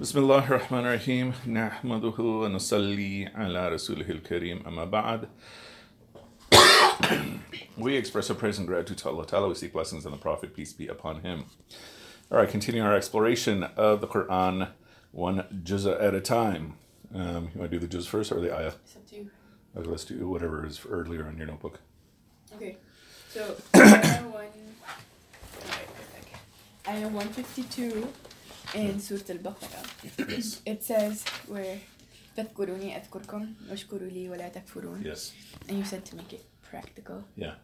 بسم الله الرحمن الرحيم نحمده ونصلي على رسوله الكريم أما بعد We express our praise and gratitude to Allah Ta'ala. We seek blessings on the Prophet, peace be upon him. All right, continuing our exploration of the Quran, one juz'ah at a time. Um, you want to do the juz first or the ayah? It's up to you. Okay, let's do whatever is earlier on your notebook. Okay. So ayah one ayah one fifty two in Surah Al-Baqarah. Yes. It says where فاذكروني أذكركم واشكروا لي ولا تكفرون. Yes. And you said to make it practical. Yeah.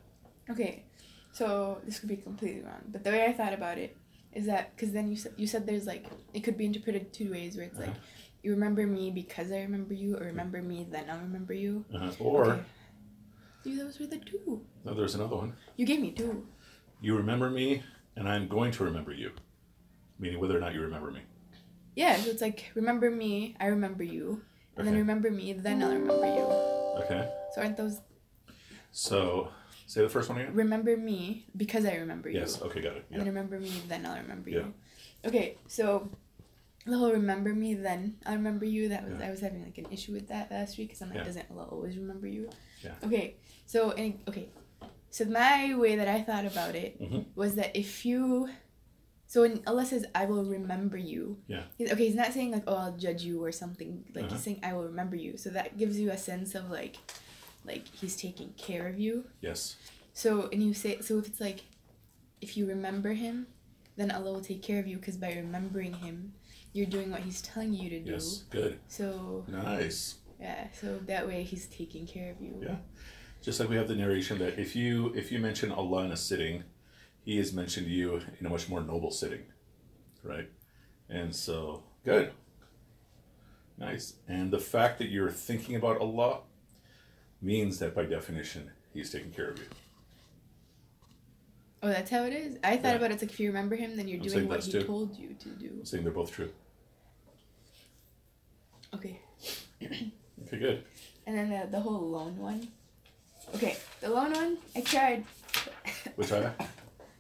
Okay. So this could be completely wrong, but the way I thought about it is that because then you said you said there's like it could be interpreted two ways where it's like Uh-huh. you remember me because I remember you or remember me then I'll remember you. Uh-huh. Or, Okay. Dude, those were the two. no, there's another one. You gave me two. You remember me, and I'm going to remember you. Meaning whether or not you remember me. Yeah, so it's like remember me, I remember you, and then remember me, then I'll remember you. Okay. So aren't those So, say the first one again. remember me because I remember you, Yes. Okay, got it. and Yeah. then remember me, then I'll remember Yeah. you. Okay, so the whole remember me, then I'll remember you. That was Yeah. I was having like an issue with that last week because I'm like, Yeah. doesn't Allah always remember you? Yeah. Okay, so and, okay, so my way that I thought about it Mhm. was that if you so when Allah says, I will remember you, Yeah. he's, okay, he's not saying like, oh, I'll judge you or something. Like, Uh-huh. he's saying, I will remember you. So that gives you a sense of like, like he's taking care of you. Yes. So, and you say, so if it's like, if you remember him, then Allah will take care of you because by remembering him, you're doing what he's telling you to do. Yes. Good. So, Nice. yeah, so that way he's taking care of you. Yeah. Just like we have the narration that if you if you mention Allah in a sitting, He has mentioned you in a much more noble sitting, right? And so good. Nice. And the fact that you're thinking about Allah means that by definition He's taking care of you. Oh, that's how it is? I thought Yeah. about it, it's like if you remember him, then you're I'm doing what he two. told you to do. I'm saying they're both true. Okay. Okay, good. And then the, the whole loan one. Okay, the loan one, I tried. Which ayah?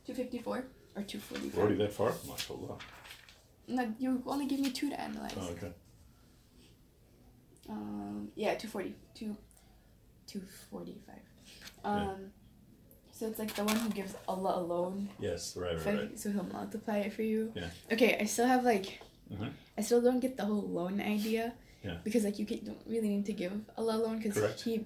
254 or We're 245. already that far? MashaAllah. No, you only give me two to analyze. Oh, okay. Um, yeah, 240. Two, 245. Um, so it's like the one who gives Allah alone. Yes, right, right, right. So he'll multiply it for you. Yeah. Okay, I still have like, Mhm. I still don't get the whole loan idea. Yeah. Because like you don't really need to give Allah alone because he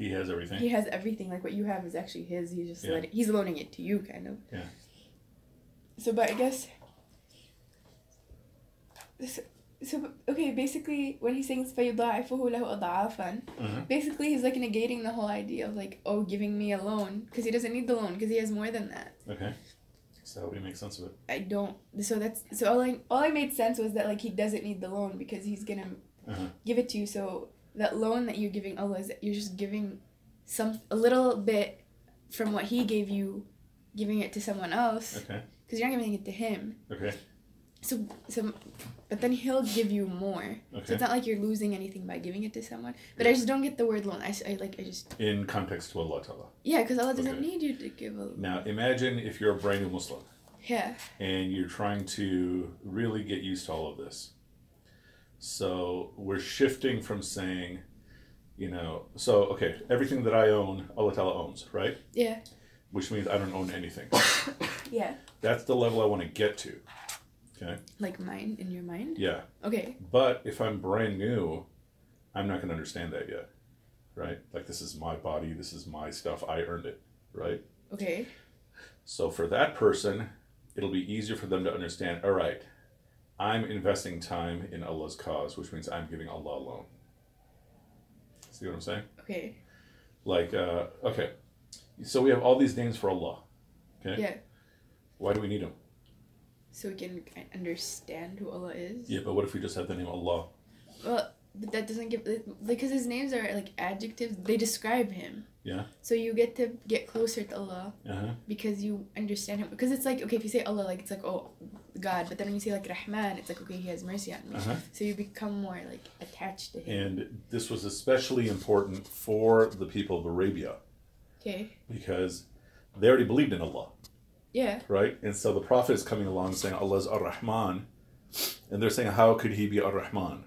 He has everything. he has everything. Like what you have is actually his. He's just Yeah. letting, he's loaning it to you, kind of. Yeah. So, but I guess. So, so okay, basically, when he's saying فَيُضَاعِفُهُ لَهُ أَضْعَافًا Mhm. basically he's like negating the whole idea of like, oh, giving me a loan because he doesn't need the loan because he has more than that. Okay. So how do you make sense of it? I don't. So that's so all I all I made sense was that like he doesn't need the loan because he's gonna Uh-huh. give it to you. So that loan that you're giving Allah is that you're just giving some a little bit from what he gave you, giving it to someone else Okay. because you're not giving it to him. Okay. So so, but then he'll give you more. Okay. So it's not like you're losing anything by giving it to someone. But I just don't get the word loan. I, I like I just In context to Allah Ta'ala. yeah because Allah doesn't Okay. need you to give a Now imagine if you're a brand new Muslim yeah and you're trying to really get used to all of this. So we're shifting from saying, you know, so okay, everything that I own, Allah Ta'ala owns, right? yeah Which means I don't own anything. yeah That's the level I want to get to. Okay. like mine in your mind. Yeah. Okay. But if I'm brand new, I'm not going to understand that yet. Right? Like this is my body, this is my stuff, I earned it. Right? Okay. So for that person, it'll be easier for them to understand, all right, I'm investing time in Allah's cause, which means I'm giving Allah alone. See what I'm saying? Okay. Like, uh, okay, so we have all these names for Allah. Okay? Yeah. Why do we need them? So we can understand who Allah is. Yeah, but what if we just have the name Allah? Well, but that doesn't give because his names are like adjectives. They describe him. Yeah. So you get to get closer to Allah Uh huh. because you understand him. Because it's like okay, if you say Allah, like it's like oh, God. But then when you say like Rahman, it's like okay, He has mercy on me. Uh huh. So you become more like attached to Him. And this was especially important for the people of Arabia Okay. because they already believed in Allah. Yeah. right? And so the prophet is coming along saying Allah's Ar Rahman, And they're saying, how could he be Ar Rahman?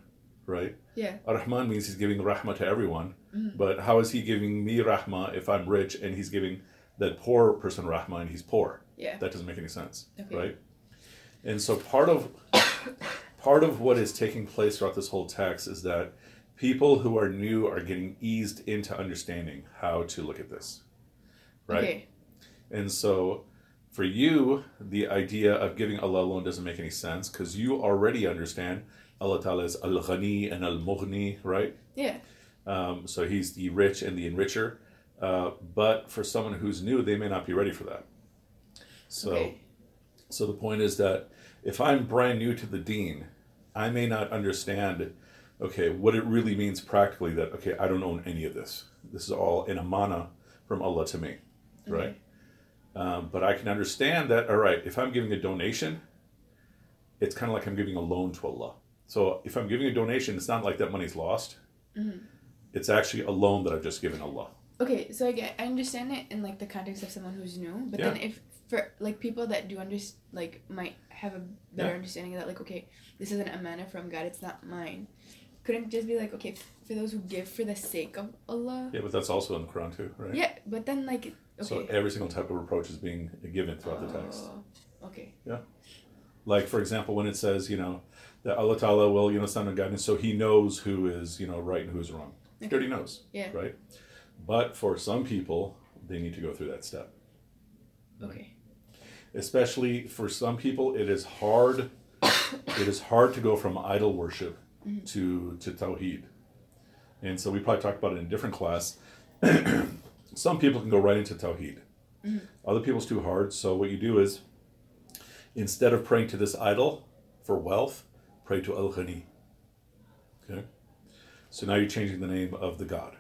Right? Yeah. Ar Rahman means he's giving rahmah to everyone. Mhm. But how is he giving me rahmah if I'm rich and he's giving that poor person rahmah and he's poor? Yeah. That doesn't make any sense. Okay. Right? And so part of part of what is taking place throughout this whole text is that people who are new are getting eased into understanding how to look at this. Right? Okay. And so for you, the idea of giving Allah alone doesn't make any sense because you already understand Allah Ta'ala is Al Ghani and Al Mughni, right? Yeah. Um, so he's the rich and the enricher. Uh, but for someone who's new, they may not be ready for that. So, Okay. so the point is that if I'm brand new to the deen, I may not understand, okay, what it really means practically that, okay, I don't own any of this. This is all in amana from Allah to me, right? Um, but I can understand that, all right, if I'm giving a donation, it's kind of like I'm giving a loan to Allah. So if I'm giving a donation, it's not like that money's lost. It's actually a loan that I've just given Allah. Okay, so I get I understand it in like the context of someone who's new, but Yeah. then if for like people that do understand like might have a better Yeah. understanding of that like okay, this is an amana from God, it's not mine. Couldn't just be like okay for those who give for the sake of Allah. Yeah, but that's also in the Quran too, right? Yeah, but then like okay. So every single type of reproach is being given throughout the text. Oh, okay. Yeah. Like for example, when it says, you know, that Allah Ta'ala will, you know, send a guidance, so He knows who is, you know, right and who is wrong. He already knows, Yeah. right? But for some people, they need to go through that step. Okay. Especially for some people, it is hard. it is hard to go from idol worship mm-hmm. to to tawheed, and so we probably talked about it in a different class. some people can go right into tawheed. Mm-hmm. Other people's too hard. So what you do is, instead of praying to this idol for wealth, pray to Al Ghani. Okay. So now you're changing the name of the god.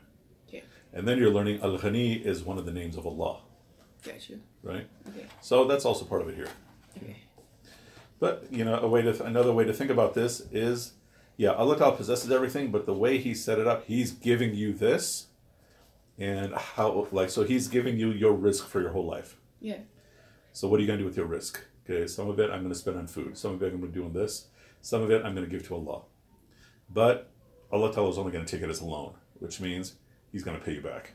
Okay. And then you're learning Al Ghani is one of the names of Allah, Got you. right? Okay. So that's also part of it here. Okay. But you know, a way to another way to think about this is, yeah, Allah Ta'ala possesses everything, but the way He set it up, He's giving you this, and how like so He's giving you your rizq for your whole life. Yeah. So what are you gonna do with your rizq? Okay, some of it I'm gonna spend on food, some of it I'm gonna do on this, some of it I'm gonna give to Allah. But Allah Ta'ala is only gonna take it as a loan, which means He's gonna pay you back.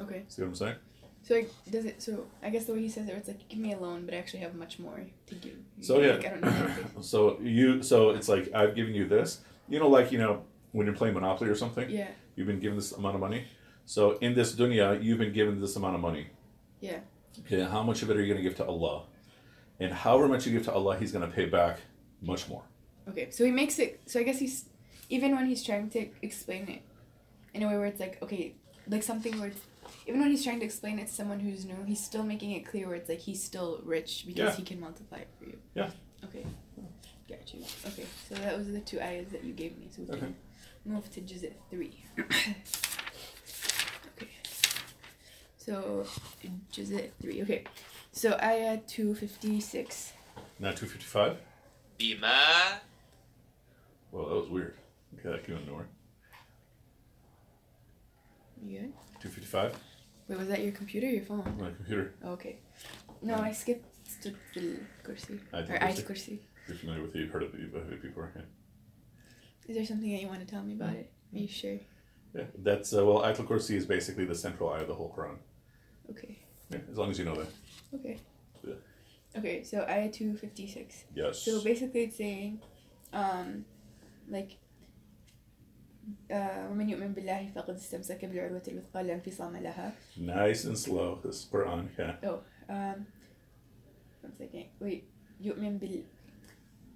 Okay. See what I'm saying? So like, does it? So I guess the way he says it, it's like give me a loan, but I actually have much more to give. So yeah. Like, I don't know. So you so it's like I've given you this. You know, like you know, when you're playing Monopoly or something. yeah. You've been given this amount of money. So in this dunya, you've been given this amount of money. Yeah. Okay, how much of it are you going to give to Allah? And however much you give to Allah, He's going to pay back much more. Okay. So he makes it. So I guess he's even when he's trying to explain it in a way where it's like okay like something where it's even when he's trying to explain it to someone who's new he's still making it clear where it's like he's still rich because yeah. he can multiply it for you. Yeah. Okay. Got you. Okay. So that was the two ayahs that you gave me. So we okay. can move to juzat 3 okay. So juzat 3 okay. So ayah 256 not 255 bima. Well that was weird. Okay, that of nowhere. You good? 255? Wait, was that your computer or your phone? My computer. Oh, okay. No, I skipped the kursi. Ayatul Or ayat kursi. You're familiar with it. You've heard of it, you've heard it before. Yeah. Is there something that you want to tell me about it? Are you sure? yeah. That's, uh, well, Ayatul Kursi is basically the central ayah of the whole Quran. Okay. Yeah, as long as you know that. Okay. Yeah. Okay, so ayah 256. Yes. So basically it's saying, um, like, ومن يؤمن بالله فقد استمسك بالعروة الوثقى لا انفصام لها. Nice and slow. This is Quran. Yeah. Oh, um, one second. Wait, يؤمن بال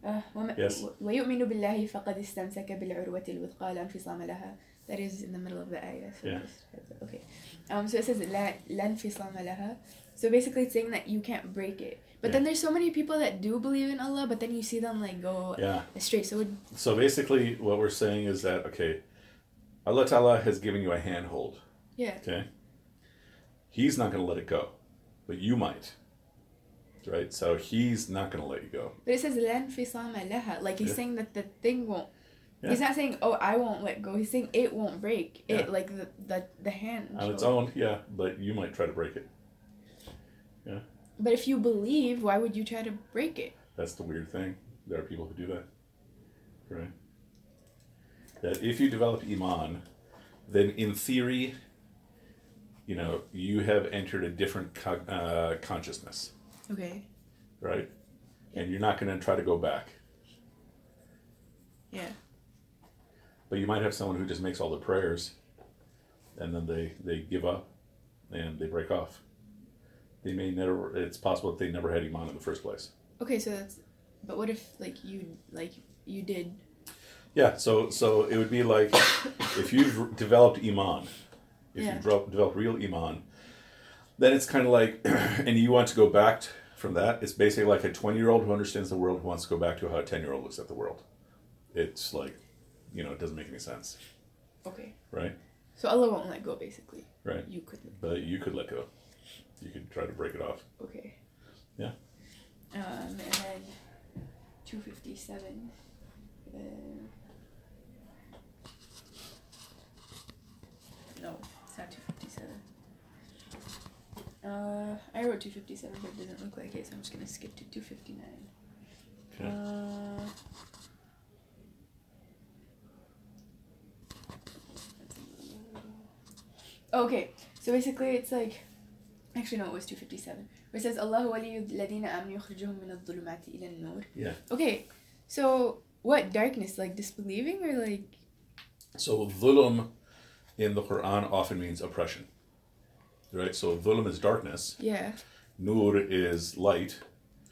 uh, وم- Yes. ويؤمن بالله فقد استمسك بالعروة الوثقى لا انفصام لها. That is in the middle of the ayah. So Yeah. just. Okay. Um, so it says لا لا انفصام لها. So basically it's saying that you can't break it. But yeah. then there's so many people that do believe in Allah, but then you see them like go yeah. astray. So would... so basically, what we're saying is that okay, Allah Ta'ala has given you a handhold. Yeah. Okay. He's not going to let it go, but you might. Right. So he's not going to let you go. But it says "lan Leha. Like he's yeah. saying that the thing won't. Yeah. He's not saying, "Oh, I won't let go." He's saying it won't break. It like the the, the hand on its own. Yeah, but you might try to break it. Yeah. But if you believe, why would you try to break it? That's the weird thing. There are people who do that. right? That if you develop iman, then in theory, you know, you have entered a different co- uh, consciousness, Okay. right? And you're not going to try to go back. Yeah. But you might have someone who just makes all the prayers, and then they they give up, and they break off. They may never. It's possible that they never had iman in the first place. Okay, so that's. But what if like you like you did? Yeah. So so it would be like if you've developed iman, if Yeah. you've developed, real iman, then it's kind of like, and you want to go back t- from that. It's basically like a twenty year old who understands the world who wants to go back to how a ten year old looks at the world. It's like, you know, it doesn't make any sense, Okay. right? So Allah won't let go, basically. Right. You could. But you could let go. You could try to break it off. Okay. Yeah. Um, and then two fifty seven. Uh, no, it's not two fifty seven. Uh, I wrote two fifty seven, but it doesn't look like it, so I'm just gonna skip to two fifty nine. Okay. Uh, okay, so basically it's like, Actually, no, it was 257. Where it says, Allahu ladina min al-dhulumati ila nur Yeah. Okay, so what darkness? Like disbelieving or like... So dhulum in the Quran often means oppression. Right? So dhulum is darkness. Yeah. Nur is light.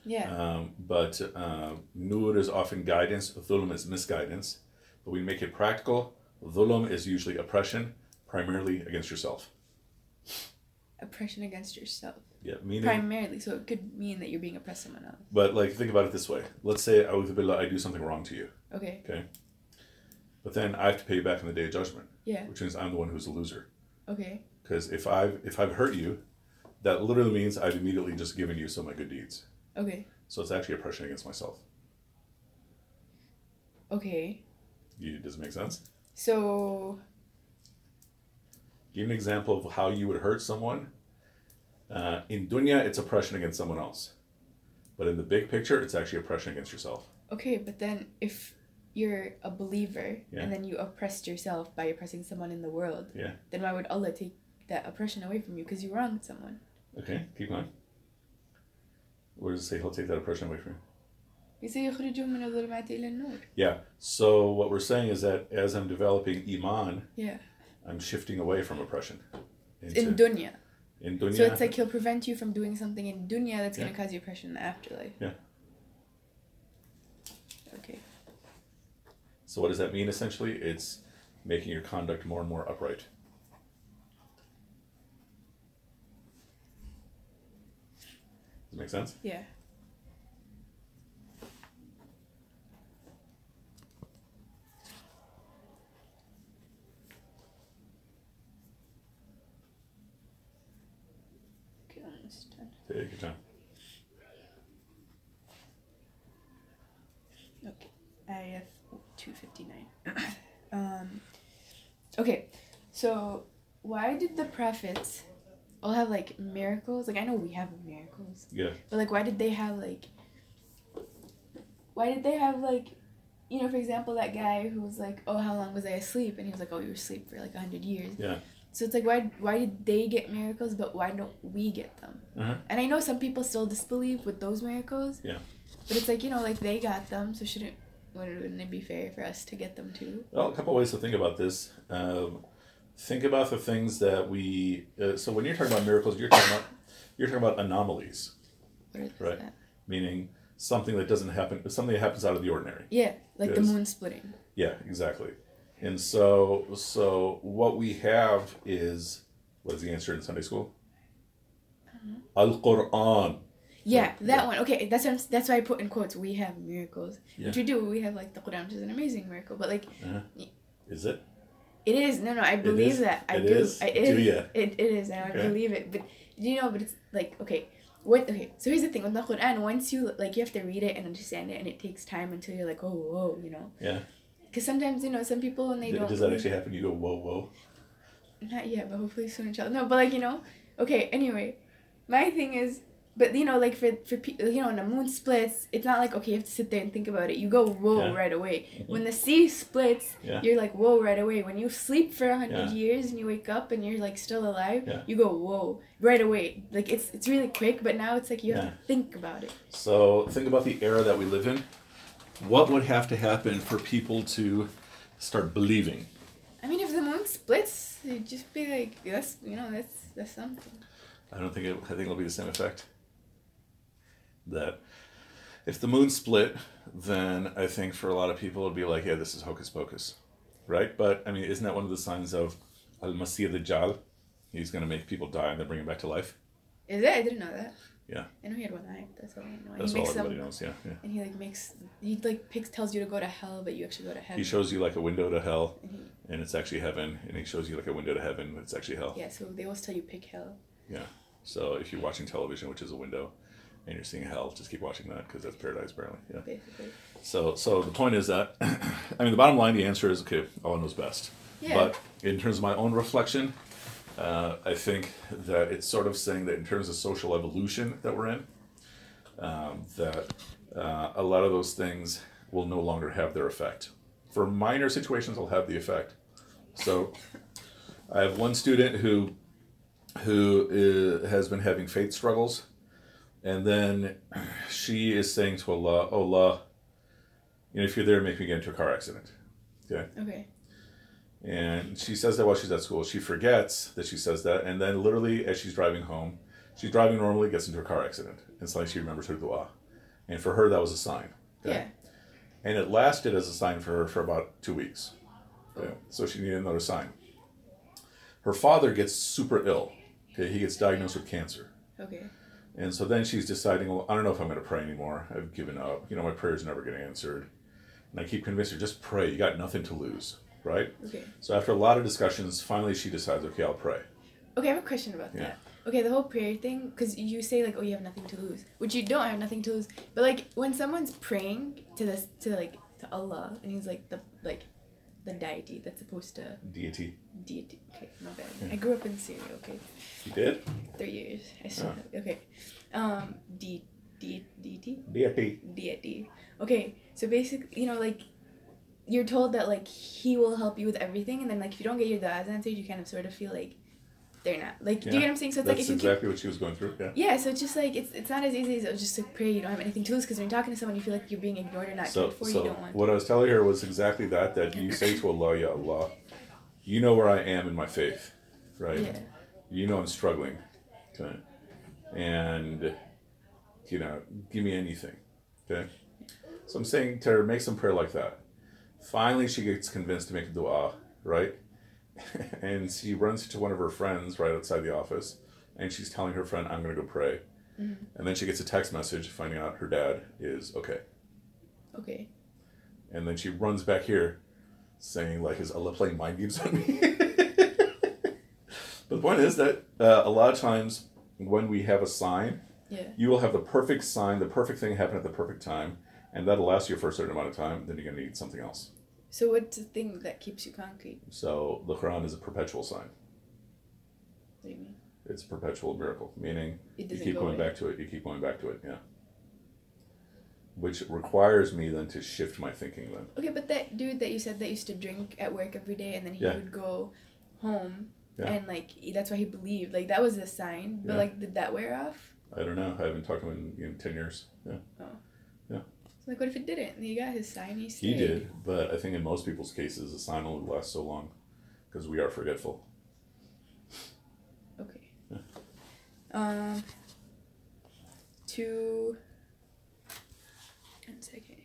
Yeah. Um, but uh, nur is often guidance. Dhulum is misguidance. But we make it practical. Dhulum is usually oppression, primarily against yourself oppression against yourself. Yeah, meaning. Primarily, so it could mean that you're being oppressed someone else. but like, think about it this way. Let's say, I do something wrong to you. Okay, Okay. But then I have to pay you back in the day of judgment, yeah, which means I'm the one who's a loser. okay, Because if I've if I've hurt you, that literally means I've immediately just given you some of my good deeds. okay, So it's actually oppression against myself. okay. You, does it make sense? So, Give an example of how you would hurt someone. Uh, in dunya, it's oppression against someone else. But in the big picture, it's actually oppression against yourself. Okay, but then if you're a believer yeah. and then you oppressed yourself by oppressing someone in the world, yeah. then why would Allah take that oppression away from you? Because you wronged someone. Okay, keep going. Where does it say he'll take that oppression away from you? Yeah. So what we're saying is that as I'm developing iman, yeah. I'm shifting away from oppression. In dunya. in dunya. So it's like he'll prevent you from doing something in dunya that's going to cause you oppression in the afterlife. Yeah. Okay. So what does that mean essentially? It's making your conduct more and more upright. Does it make sense? Yeah. Okay, almost done. Take your time. Okay. IF 259. um, okay, so why did the prophets all have like miracles? Like, I know we have miracles, Yeah. but like, why did they have like. Why did they have like. You know, for example, that guy who was like, "Oh, how long was I asleep?" and he was like, "Oh, you were asleep for like a hundred years." Yeah. So it's like, why why did they get miracles, but why don't we get them? Uh-huh. And I know some people still disbelieve with those miracles. Yeah. But it's like you know, like they got them, so shouldn't wouldn't it be fair for us to get them too? Well, a couple ways to think about this. Um, think about the things that we. Uh, so when you're talking about miracles, you're talking about you're talking about anomalies, Right. that? meaning something that doesn't happen, something that happens out of the ordinary. Yeah, like the moon splitting. Yeah, exactly. And so, so what we have is what is the answer in Sunday school? Uh-huh. Al Quran. Yeah, Yeah. that one. Okay, that's what I'm, that's why I put in quotes. We have miracles, Yeah. which we do. We have like the Quran, which is an amazing miracle. But like uh-huh. Is it? it is no, no. I believe that. I It do. is? I, Do it, ya? it, it is, and I believe it. But do you know, but it's like okay. What okay? So here's the thing with the Quran. Once you like, you have to read it and understand it, and it takes time until you're like, oh, whoa, you know. Yeah. Because sometimes you know some people when they D- don't. Does that actually happen? You go whoa whoa. Not yet, but hopefully soon, inshallah. No, but like you know, okay. Anyway, my thing is But you know, like for for people, you know, when the moon splits, it's not like okay, you have to sit there and think about it. You go whoa Yeah. right away. Mm-hmm. When the sea splits, Yeah. you're like whoa right away. When you sleep for a hundred Yeah. years and you wake up and you're like still alive, you go whoa right away. Like it's it's really quick, but now it's like you have to think about it. So think about the era that we live in. What would have to happen for people to start believing? I mean, if the moon splits, it'd just be like, that's you know, that's that's something. I don't think it, I think it'll be the same effect. That if the moon split, then I think for a lot of people it'd be like, yeah, this is hocus pocus, right? But I mean, isn't that one of the signs of Al Masih Dajjal? He's going to make people die and then bring him back to life. Is it? I didn't know that. Yeah. I know he had one eye. That's all I know. That's he all everybody knows. Yeah, yeah. and he like makes he like picks tells you to go to hell, but you actually go to heaven. He shows you like a window to hell, And he- and it's actually heaven, and he shows you like a window to heaven, but it's actually hell. yeah, so they always tell you pick hell. Yeah. So if you're watching television, which is a window, and you're seeing hell, just keep watching that because that's paradise, apparently. Yeah. Basically. So, so the point is that, I mean, the bottom line, the answer is okay. Allah knows best. Yeah. But in terms of my own reflection, uh, I think that it's sort of saying that in terms of social evolution that we're in, um, that uh, a lot of those things will no longer have their effect. For minor situations, they'll have the effect. So, I have one student who who is, has been having faith struggles, and then she is saying to Allah, "Oh Allah, you know, if you're there, make me get into a car accident." Okay. Okay. And she says that while she's at school. She forgets that she says that, and then literally as she's driving home, she's driving normally, gets into a car accident. And suddenly she remembers her dua. And for her, that was a sign. okay? Yeah. And it lasted as a sign for her for about two weeks. Okay? Oh. So she needed another sign. Her father gets super ill. Okay, he gets diagnosed with cancer. Okay. And so then she's deciding, well, I don't know if I'm going to pray anymore. I've given up. You know, my prayers never get answered. And I keep convincing her, just pray. You got nothing to lose, right? Okay. So after a lot of discussions, finally she decides, okay, I'll pray. Okay, I have a question about Yeah. that. Okay, the whole prayer thing, because you say like, oh, you have nothing to lose, which you don't have nothing to lose. But like when someone's praying to this, to like to Allah, and he's like the like the deity that's supposed to Deity. deity. Okay, my bad. I grew up in Syria. Okay, You did? three years. I still Oh. have, okay. Um, de, de, deity. Deity. deity. Okay, so basically, you know, like you're told that like he will help you with everything, and then like if you don't get your du'as answered, you kind of sort of feel like they're not like. Do you get what I'm saying? So it's That's like if you exactly what she was going through. Yeah. yeah, so it's just like it's it's not as easy as oh, just to pray. You don't have anything to lose because when you're talking to someone, you feel like you're being ignored or not So, cared for. you so don't want. what I was telling her was exactly that. That you say to Allah, Ya Allah, you know where I am in my faith, right? Yeah. You know I'm struggling, okay, and you know, give me anything, okay. So I'm saying to her, make some prayer like that. Finally, she gets convinced to make a dua, right? and she runs to one of her friends right outside the office, and she's telling her friend, "I'm going to go pray." And then she gets a text message finding out her dad is okay. Okay. And then she runs back here saying, like, is Allah playing mind games on me? but the point is that uh, a lot of times when we have a sign, Yeah. you will have the perfect sign, the perfect thing happen at the perfect time, and that'll last you for a certain amount of time, then you're going to need something else. So what's the thing that keeps you concrete? So the Quran is a perpetual sign. What do you mean? It's a perpetual miracle, meaning you keep go going away. back to it, you keep going back to it, yeah. Which requires me then to shift my thinking then. Okay, but that dude that you said that used to drink at work every day and then he Yeah. would go home Yeah. and like that's why he believed like that was a sign. But Yeah. like did that wear off? I don't know. I haven't talked to him in know, 10 years. Yeah. So like what if it didn't? And He got his sign. He He did, but I think in most people's cases, the sign only lasts so long because we are forgetful. Okay. Um. Two. One second.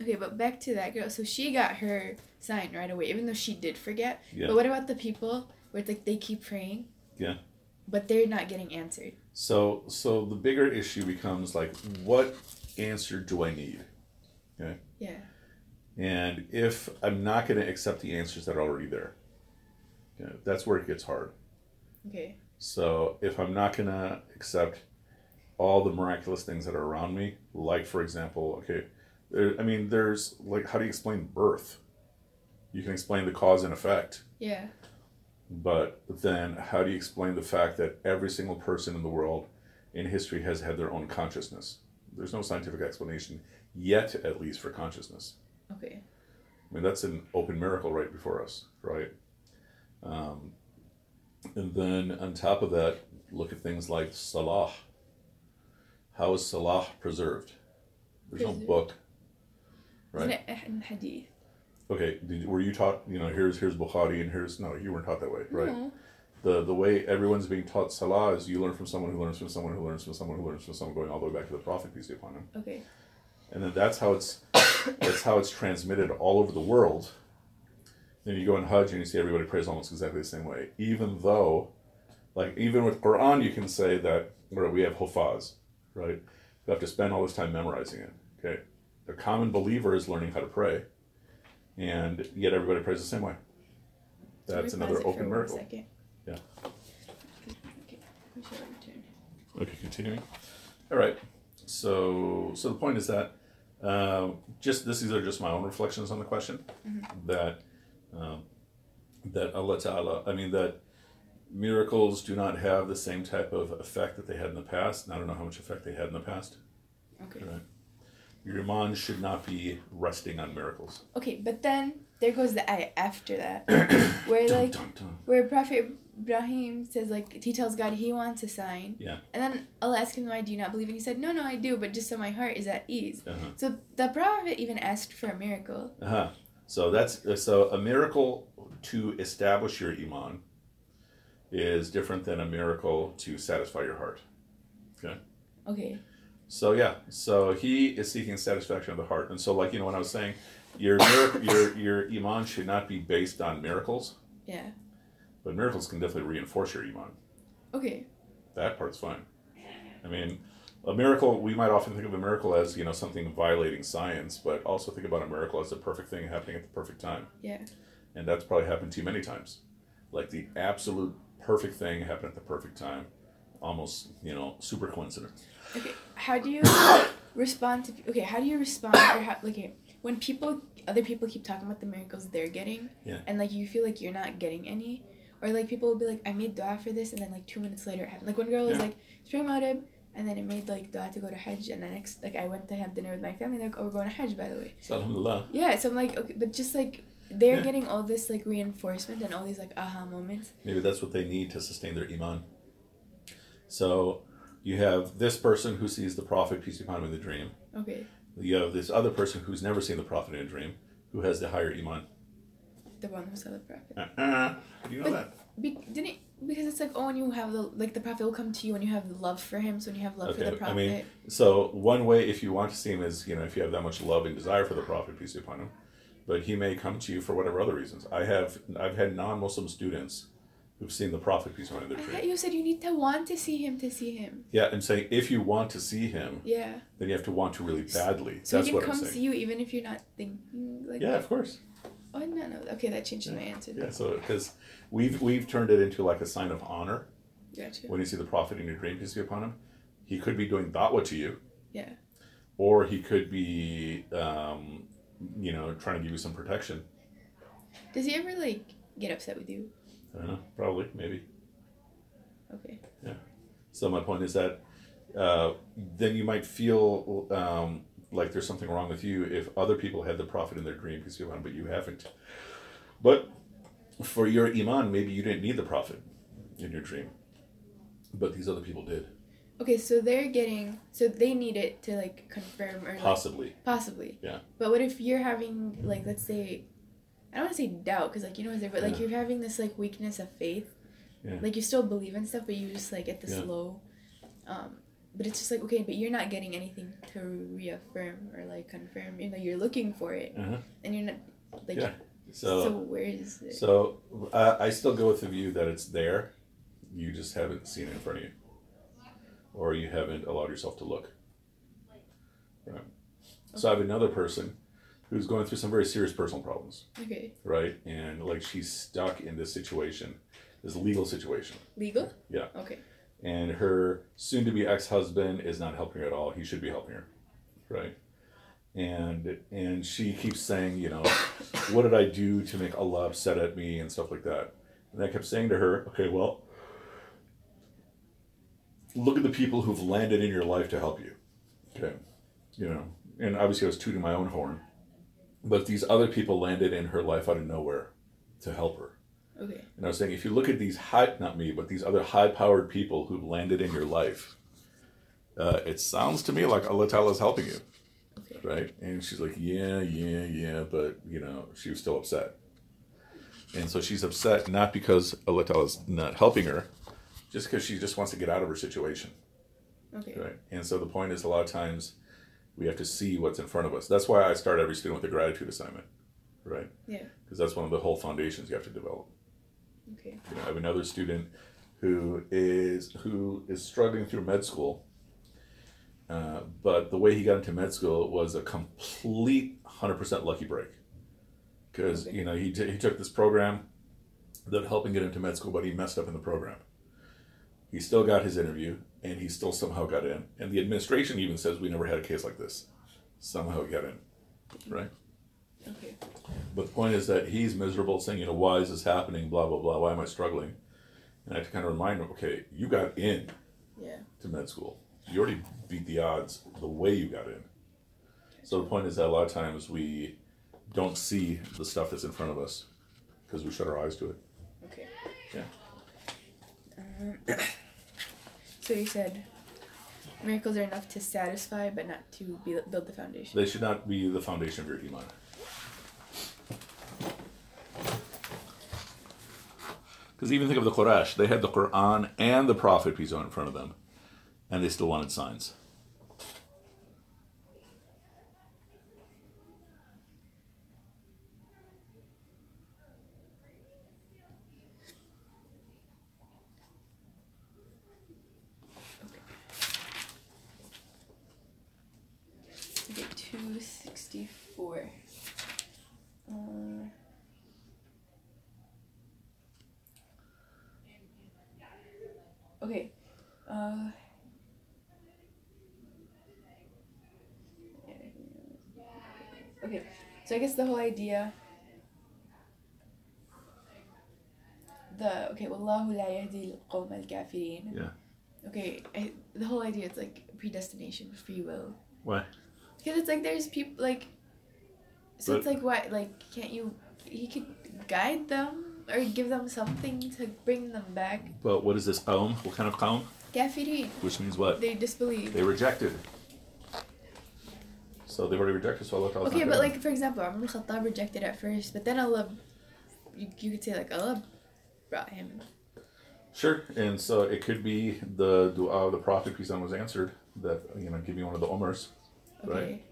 Okay, but back to that girl. So she got her sign right away, even though she did forget. Yeah. But what about the people where it's like they keep praying? Yeah. But they're not getting answered. So, so the bigger issue becomes like, what answer do I need? Okay. Yeah. And if I'm not going to accept the answers that are already there, you know, that's where it gets hard. Okay. So if I'm not going to accept all the miraculous things that are around me, like for example, okay, there, I mean, there's like, how do you explain birth? You can explain the cause and effect, Yeah. But then how do you explain the fact that every single person in the world in history has had their own consciousness? There's no scientific explanation yet, at least, for consciousness. Okay. I mean, that's an open miracle right before us, right? Um, and then on top of that, look at things like Salah. How is Salah preserved? There's no book, right? in hadith? Okay, did, were you taught? You know, here's here's Bukhari, and here's no, you weren't taught that way, right? No. The the way everyone's being taught Salah is you learn from someone who learns from someone who learns from someone who learns from someone, going all the way back to the Prophet peace be upon him. Okay. and then that's how it's that's how it's transmitted all over the world. Then you go in Hajj and you see everybody prays almost exactly the same way, even though, like even with Quran, you can say that where we have hufaz, right? You have to spend all this time memorizing it. Okay, the common believer is learning how to pray, and yet everybody prays the same way. That's another open miracle. Second? Yeah. Okay. Okay, continuing. All right. So, so the point is that um, just this, these are just my own reflections on the question. That um, that Allah Taala, I mean that miracles do not have the same type of effect that they had in the past. And I don't know how much effect they had in the past. Okay. Right. Your iman should not be resting on miracles. Okay, but then there goes the ayah after that, where Dun, like dun, dun. where Prophet Ibrahim says like he tells God he wants a sign. Yeah. And then Allah asks him why do you not believe? And he said no no I do, but just so my heart is at ease. Uh-huh. So the Prophet even asked for a miracle. Uh-huh. So that's so a miracle to establish your iman is different than a miracle to satisfy your heart. Okay. Okay. So yeah, so he is seeking satisfaction of the heart, and so like you know when I was saying, your your your iman should not be based on miracles, Yeah. but miracles can definitely reinforce your iman. Okay. That part's fine. I mean, a miracle we might often think of a miracle as you know something violating science, but also think about a miracle as a perfect thing happening at the perfect time. Yeah. and that's probably happened to you many times. Like the absolute perfect thing happened at the perfect time, almost you know super coincidence. Okay. How do you respond to okay? How do you respond or how like okay, when people other people keep talking about the miracles they're getting, Yeah. and like you feel like you're not getting any, or like people will be like, I made dua for this, and then like two minutes later it happened. Like one girl was Yeah. like, spring Maghrib, and then it made like dua to go to Hajj, and the next like I went to have dinner with my family. They're like, oh, we're going to Hajj by the way. So alhamdulillah. Yeah. So I'm like, okay, but just like they're Yeah. getting all this like reinforcement and all these like aha moments. Maybe that's what they need to sustain their iman. So you have this person who sees the prophet peace be upon him in the dream. Okay. You have this other person who's never seen the prophet in a dream, who has the higher iman. The one who saw the prophet. Uh-uh. You know But- that? Be- didn't because it's like oh when you have the like the prophet will come to you when you have love for him so when you have love for Okay, the I mean- So one way, if you want to see him, is you know if you have that much love and desire for the prophet peace be upon him, but he may come to you for whatever other reasons. I have I've had non-Muslim students who've seen the prophet peace be upon him I thought you said you need to want to see him to see him Yeah, I'm saying if you want to see him, yeah then you have to want to really badly. so That's he what can I'm come see you even if you're not thinking like Yeah, of course. oh no no okay that changes my answer Yeah, so because we've we've turned it into like a sign of honor gotcha when you see the prophet in your dream, peace be upon him. He could be doing da'wah to you. Yeah. Or he could be, um, you know, trying to give you some protection. does he ever like get upset with you I don't know. Probably, maybe. okay Yeah. So my point is that uh, then you might feel um, like there's something wrong with you if other people had the prophet in their dream, because be upon him, but you haven't. But for your iman, maybe you didn't need the prophet in your dream, but these other people did, okay so they're getting so they need it to like confirm or like, possibly. possibly Yeah. but what if you're having like let's say I don't want to say doubt because like you know I'm but like Yeah. you're having this like weakness of faith Yeah. like you still believe in stuff but you just like get this Yeah. low um but it's just like okay but you're not getting anything to reaffirm or like confirm you know you're looking for it Uh-huh. and you're not like Yeah. so, So, where is it so uh, I still go with the view that it's there. You just haven't seen it in front of you, or you haven't allowed yourself to look. Right. So I have another person who's going through some very serious personal problems, okay right? And like she's stuck in this situation, this legal situation, legal Yeah. okay and her soon-to-be ex-husband is not helping her at all. He should be helping her, right? and and she keeps saying, you know, what did I do to make Allah upset at me and stuff like that. And I kept saying to her, okay, well, look at the people who've landed in your life to help you. Okay, you know, and obviously I was tooting my own horn, but these other people landed in her life out of nowhere to help her. Okay. And I was saying, if you look at these high, not me, but these other high powered people who've landed in your life, uh, it sounds to me like Allah Ta'ala is helping you, Okay. right? And she's like, yeah, yeah, yeah, but, you know, she was still upset. And so she's upset not because Allah Ta'ala is not helping her, just because she just wants to get out of her situation, Okay. right? And so the point is, a lot of times we have to see what's in front of us. That's why I start every student with a gratitude assignment, right? Yeah. Because that's one of the whole foundations you have to develop. Okay. You know, I have another student who is who is struggling through med school, uh, but the way he got into med school was a complete hundred percent lucky break. Because Okay. you know he t- he took this program that helped him get into med school, but he messed up in the program. He still got his interview, and he still somehow got in. And the administration even says we never had a case like this. Somehow he got in, right? Okay. But the point is that he's miserable, saying, you know, why is this happening? Blah blah blah. Why am I struggling? And I have to kind of remind him, okay, you got in Yeah. to med school. You already beat the odds the way you got in. So the point is that a lot of times we don't see the stuff that's in front of us because we shut our eyes to it. Okay. Yeah. Um, so you said miracles are enough to satisfy, but not to be, build the foundation. They should not be the foundation of your iman. Because even think of the Quraysh, they had the Quran and the Prophet peace on in front of them, and they still wanted signs. 64. Uh, okay. Uh, okay, so I guess the whole idea. The okay, والله لا يهدي القوم الكافرين. Yeah. Okay, I, the whole idea—it's like predestination, free will. What? Because it's like there's people like, so it's like why like can't you? He could guide them or give them something to bring them back. Well, what is this qawm? What kind of qawm? Kafirin, Which means what? they disbelieve. They rejected. So they've already rejected, so Allah Ta'ala's Okay, but like for example, Umar al-Khattab rejected at first, but then Allah, you, you could say like Allah brought him. Sure, and so it could be the dua of the Prophet, peace on was answered, that, you know, give me one of the Umars. Okay. Right.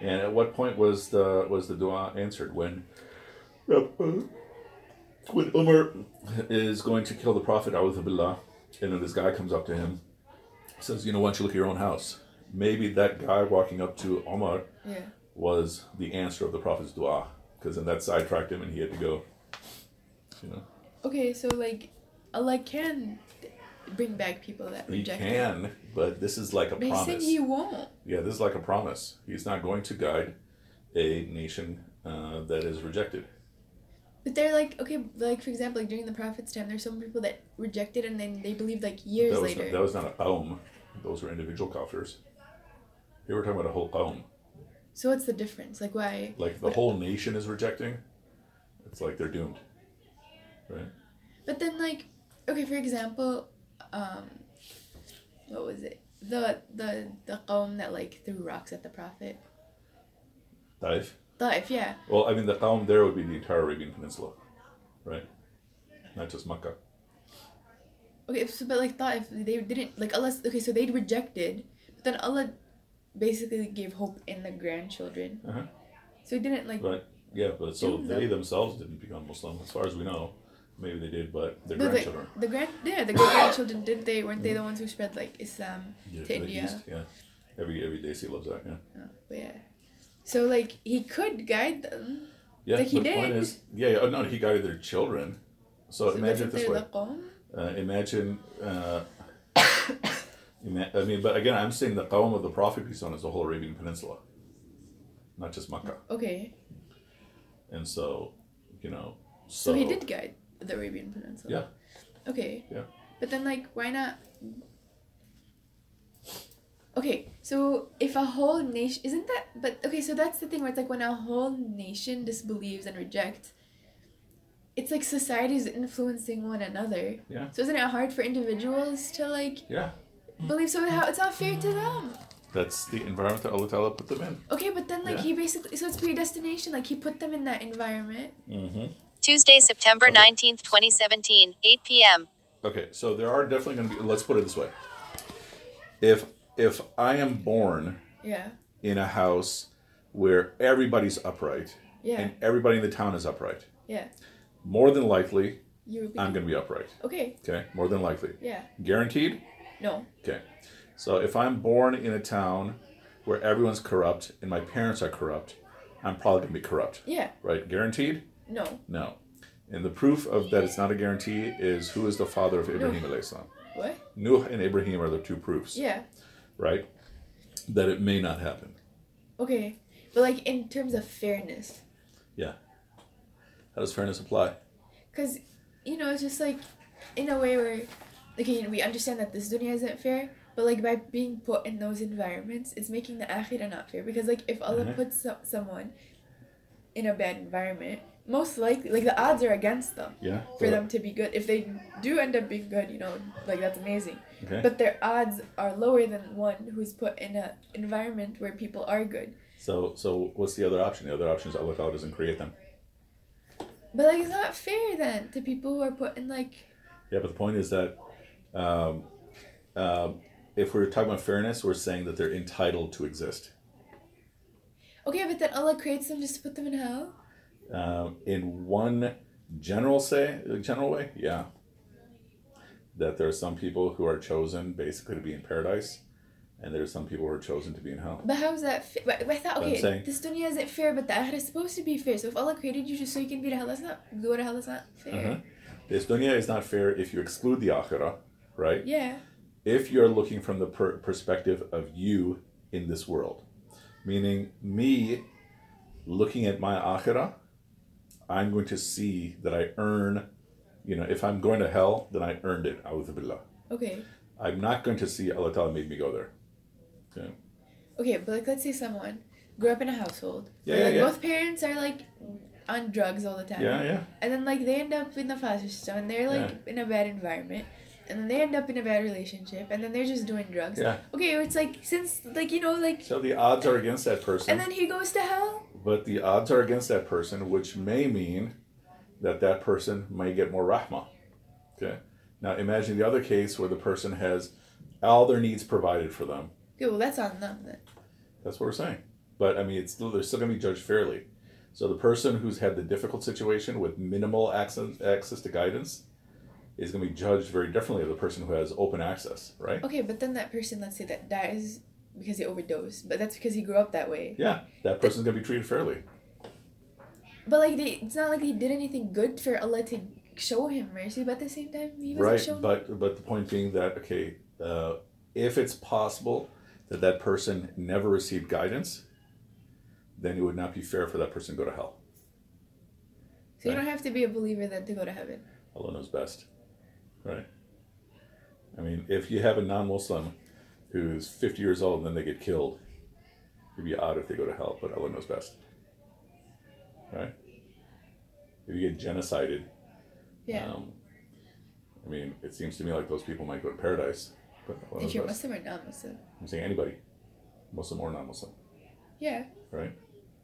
And at what point was the was the dua answered? When when Umar is going to kill the Prophet, Billah, and then this guy comes up to him, says, you know, why don't you look at your own house? Maybe that guy walking up to Umar Yeah. was the answer of the Prophet's dua, because then that sidetracked him and he had to go. You know, Okay, so like Allah can bring back people that he reject. can, but this is like a But he said promise. he won't. Yeah, this is like a promise. He's not going to guide a nation uh, that is rejected. But they're like okay, like for example, like during the Prophet's time, there's some people that rejected and then they believed like years that was later. Not, that was not a qawm. Those were individual kafirs. Here we're talking about a whole qawm. So what's the difference? Like why? Like the What- whole nation is rejecting. It's like they're doomed. Right? But then like, okay, for example, um, what was it? The the the qawm that like threw rocks at the Prophet. Taif. Taif, yeah. Well, I mean, the qawm there would be the entire Arabian Peninsula. Right? Not just Makkah. Okay, so but like Taif, they didn't like Allah. Okay, so they rejected, but then Allah basically gave hope in the grandchildren. Uh-huh. So he didn't like. But yeah, but so they them. themselves didn't become Muslim, as far as we know. Maybe they did, but their the, grandchildren. the grand yeah the great grandchildren did they weren't they the ones who spread like Islam Yeah, to the India? East, yeah. Every every Desi loves that. Yeah. Oh, but yeah. So like he could guide them. Yeah. Like he the point is, yeah, yeah. Oh, no, he guided their children. So, So imagine it this way. the qawm? Uh, imagine. Uh, ima- I mean, but again, I'm saying the qawm of the Prophet peace on is the whole Arabian Peninsula. not just Makkah. Okay. And so, you know, So, so, he did guide the Arabian Peninsula. Yeah. Okay. Yeah. But then, like, why not? Okay, so if a whole nation isn't that, but okay, so that's the thing where it's like when a whole nation disbelieves and rejects, it's like societies influencing one another. Yeah. So isn't it hard for individuals to like Yeah, believe? So how it's not fair to them. that's the environment that Allah Ta'ala put them in. Okay, but then like Yeah. he basically so it's predestination. Like he put them in that environment. Mm-hmm. Tuesday, September Okay. 19th, 2017, 8 p.m. Okay, so there are definitely going to be. Let's put it this way: if if I am born Yeah. in a house where everybody's upright Yeah. and everybody in the town is upright, Yeah. more than likely be. I'm going to be upright. okay. Okay, more than likely, Yeah. guaranteed. No. Okay, so if I'm born in a town where everyone's corrupt and my parents are corrupt, I'm probably going to be corrupt, Yeah. right? Guaranteed? No. No. And the proof of that it's not a guarantee is who is the father of Ibrahim alayhi salam. What? Nuh and Ibrahim are the two proofs, Yeah. right? That it may not happen. Okay. But like in terms of fairness, Yeah. How does fairness apply? because you know it's just like in a way where like you know, we understand that this dunya isn't fair, but like by being put in those environments, it's making the akhirah not fair. Because like if Allah Mhm. puts so- someone in a bad environment, most likely like the odds are against them Yeah. for them to be good. If they do end up being good, you know, like that's amazing. Okay. But their odds are lower than one who's put in a environment where people are good. So so what's the other option? The other option is Allah doesn't create them. But like it's not fair then to people who are put in like Yeah, but the point is that um, um, if we're talking about fairness, we're saying that they're entitled to exist. okay, but then Allah creates them just to put them in hell. Um, in one general say general way, yeah. That there are some people who are chosen basically to be in paradise, and there are some people who are chosen to be in hell. But how's that fair? But, I thought okay, saying- this dunya isn't fair, but the akhirah is supposed to be fair. So if Allah created you just so you can be to hell, that's not go to hell. That's not fair. Uh-huh. This dunya is not fair if you exclude the akhirah, right? Yeah. if you're looking from the per- perspective of you in this world, meaning me looking at my akhirah, I'm going to see that I earn, you know, if I'm going to hell, then I earned it. Billah. Okay. I'm not going to see Allah Ta'ala made me go there. Okay. Okay, but like let's say someone grew up in a household Yeah, yeah, like yeah. both parents are like on drugs all the time. Yeah, yeah. And then like they end up in the foster system and they're like in a bad environment. And then they end up in a bad relationship and then they're just doing drugs. Yeah. Okay, it's like since like you know like So the odds are against that person, and then he goes to hell. but the odds are against that person, which may mean that that person may get more rahmah. Okay. Now imagine the other case where the person has all their needs provided for them. Okay, well that's on them then. That's what we're saying. But I mean, it's still they're still going to be judged fairly. So the person who's had the difficult situation with minimal access access to guidance is going to be judged very differently than the person who has open access, right? Okay, but then that person, let's say that dies because he overdosed, but that's because he grew up that way. Yeah, that person's going to be treated fairly. But like, they, it's not like he did anything good for Allah to show him mercy. But at the same time, he wasn't Right, shown. but but the point being that okay, uh, if it's possible that that person never received guidance, then it would not be fair for that person to go to hell. so you don't have to be a believer then to go to heaven. Allah knows best, right? I mean, if you have a non-Muslim who's fifty years old and then they get killed, it'd be odd if they go to hell. But Allah knows best, right? If you get genocided, Yeah. um, I mean, it seems to me like those people might go to paradise. But if you're best. Muslim or non-Muslim. I'm saying anybody, Muslim or non-Muslim, Yeah. right?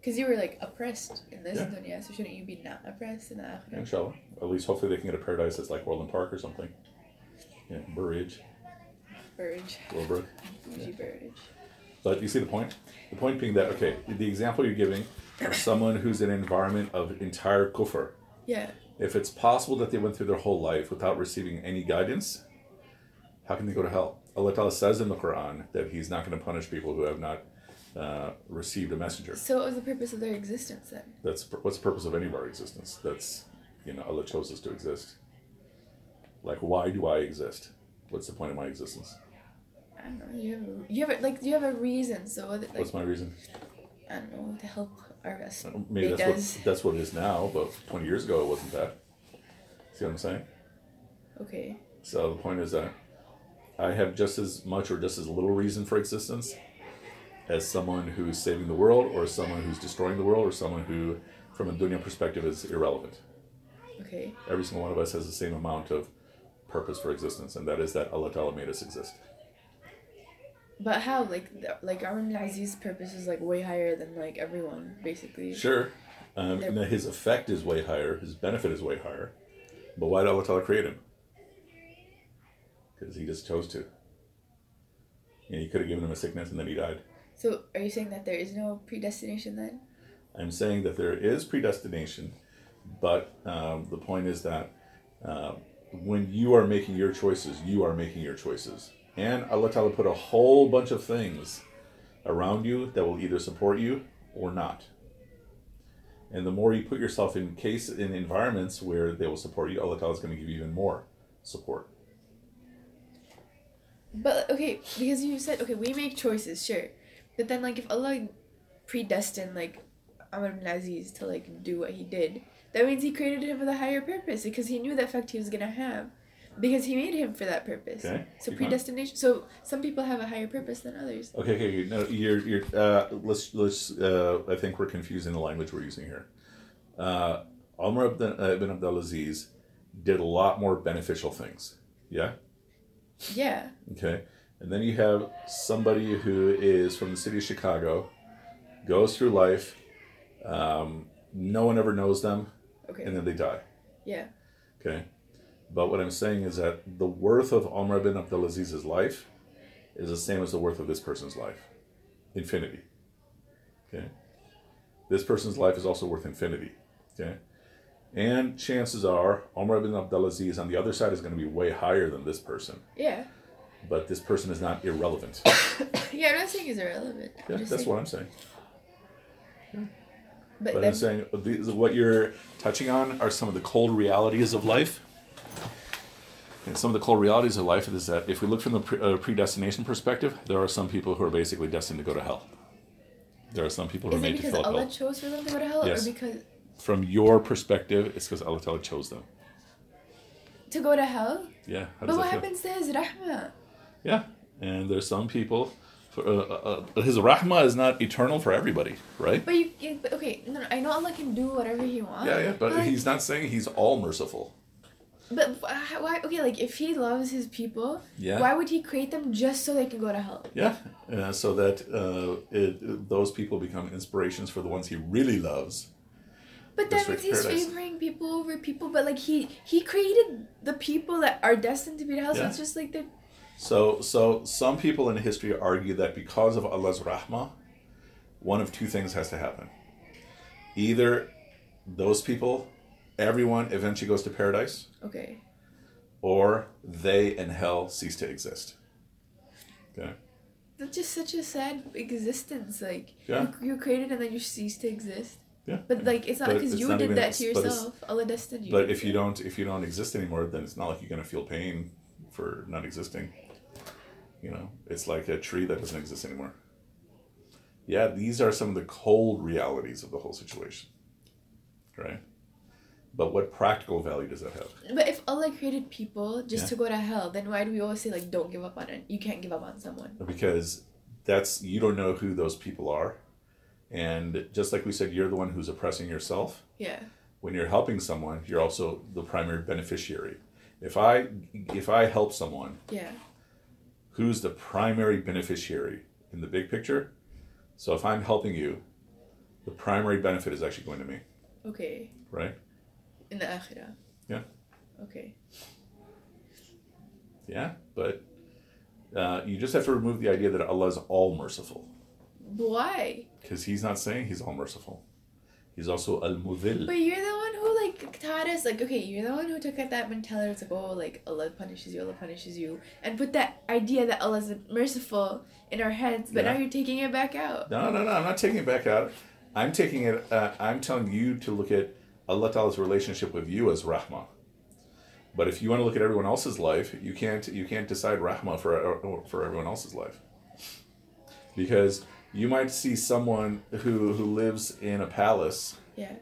Because you were like oppressed in this Yeah. dunya, so shouldn't you be not oppressed in the akhirah? Inshallah. At least hopefully they can get a paradise that's like Orland Park or something. Yeah, Burr Ridge, Burge. Willowbrook. Bougie Burge. But you see the point? The point being that, okay, the example you're giving of someone who's in an environment of entire kufr, Yeah. if it's possible that they went through their whole life without receiving any guidance, how can they go to hell? Allah Ta'ala says in the Quran that He's not going to punish people who have not uh, received a messenger. So what was the purpose of their existence then? That's what's the purpose of any of our existence. That's, you know, Allah chose us to exist. Like, why do I exist? What's the point of my existence? I don't know. You have a, you have a, like you have a reason. So like What's my reason? I don't know to help our us. Maybe that's does. what that's what it is now, but twenty years ago it wasn't that. See what I'm saying? Okay. So the point is that I have just as much or just as little reason for existence as someone who's saving the world, or someone who's destroying the world, or someone who, from a dunya perspective, is irrelevant. Okay. Every single one of us has the same amount of purpose for existence, and that is that Allah Ta'ala made us exist. But how? Like, like ibn Aziz's purpose is like way higher than like everyone, basically. Sure, um, They're- and that his effect is way higher, his benefit is way higher. But why did Allah Ta'ala create him? Because he just chose to. And he could have given him a sickness and then he died. So, are you saying that there is no predestination then? I'm saying that there is predestination, but um, the point is that uh, when you are making your choices, you are making your choices. And Allah Ta'ala put a whole bunch of things around you that will either support you or not. And the more you put yourself in case in environments where they will support you, Allah Ta'ala is going to give you even more support. But okay, because you said okay, we make choices, sure, but then like if Allah predestined like Umar ibn Aziz to like do what he did, that means He created him with a higher purpose because He knew the effect He was gonna have, because He made him for that purpose. Okay, So going. predestination. So some people have a higher purpose than others. Okay, okay, no, you're you're. Uh, let's let's. Uh, I think we're confusing the language we're using here. Uh, Umar ibn, uh, ibn Abdul Aziz did a lot more beneficial things. Yeah. Yeah. Okay. And then you have somebody who is from the city of Chicago, goes through life. Um, no one ever knows them, Okay. and then they die. yeah. Okay. But what I'm saying is that the worth of Umar ibn Abdulaziz's life is the same as the worth of this person's life. Infinity. Okay. This person's life is also worth infinity. Okay. And chances are Umar ibn Abdulaziz on the other side is going to be way higher than this person. Yeah. But this person is not irrelevant. Yeah. I'm not saying he's irrelevant. Yeah, that's saying, what I'm saying. But, I'm saying these, what you're touching on are some of the cold realities of life. And some of the cold realities of life is that if we look from the pre- uh, predestination perspective, there are some people who are basically destined to go to hell. There are some people who are is it made to because fill up Allah hell. chose for them to go to hell, Yes. or because From your perspective, it's because Allah chose them. to go to hell? Yeah. How But what feel? happens to his rahmah? Yeah. And there's some people. For, uh, uh, uh, his rahmah is not eternal for everybody, right? But you, you okay, no, no, I know Allah can do whatever He wants. Yeah, yeah. But like, he's not saying he's all merciful. But why? Okay, like if He loves His people, Yeah. why would He create them just so they can go to hell? Yeah, uh, so that uh, it, those people become inspirations for the ones he really loves. But that means He's paradise. favoring people over people. But like He He created the people that are destined to be to hell. So it's just like the So, so some people in history argue that because of Allah's rahmah, one of two things has to happen. Either those people, everyone eventually goes to paradise, okay. or they and hell cease to exist. Okay. That's just such a sad existence. Like Yeah. you, you're created and then you cease to exist. Yeah. But like it's not because you not did even- that to yourself. Allah destined you. But if you don't, if you don't exist anymore, then it's not like you're gonna feel pain for not existing. You know, it's like a tree that doesn't exist anymore. Yeah, these are some of the cold realities of the whole situation. Right? But what practical value does that have? But if Allah created people just Yeah. to go to hell, then why do we always say like don't give up on it? You can't give up on someone. Because that's you don't know who those people are. And just like we said, you're the one who's oppressing yourself. Yeah. when you're helping someone, you're also the primary beneficiary. If I if I help someone, Yeah. Who's the primary beneficiary in the big picture? So if I'm helping you, the primary benefit is actually going to me, Okay. right? In the akhirah. Yeah. Okay. Yeah, but uh, you just have to remove the idea that Allah is all merciful, Why? because He's not saying He's all merciful. He's also al mudil. But you're the one who like taught us like okay, you're the one who took out that mentality. It's like oh like Allah punishes you, Allah punishes you, and put that idea that Allah's merciful in our heads. But Yeah. now you're taking it back out. No, no, no. I'm not taking it back out. I'm taking it. Uh, I'm telling you to look at Allah Ta'ala's relationship with you as rahmah. But if you want to look at everyone else's life, you can't. You can't decide rahmah for for everyone else's life. Because You might see someone who who lives in a palace Yeah.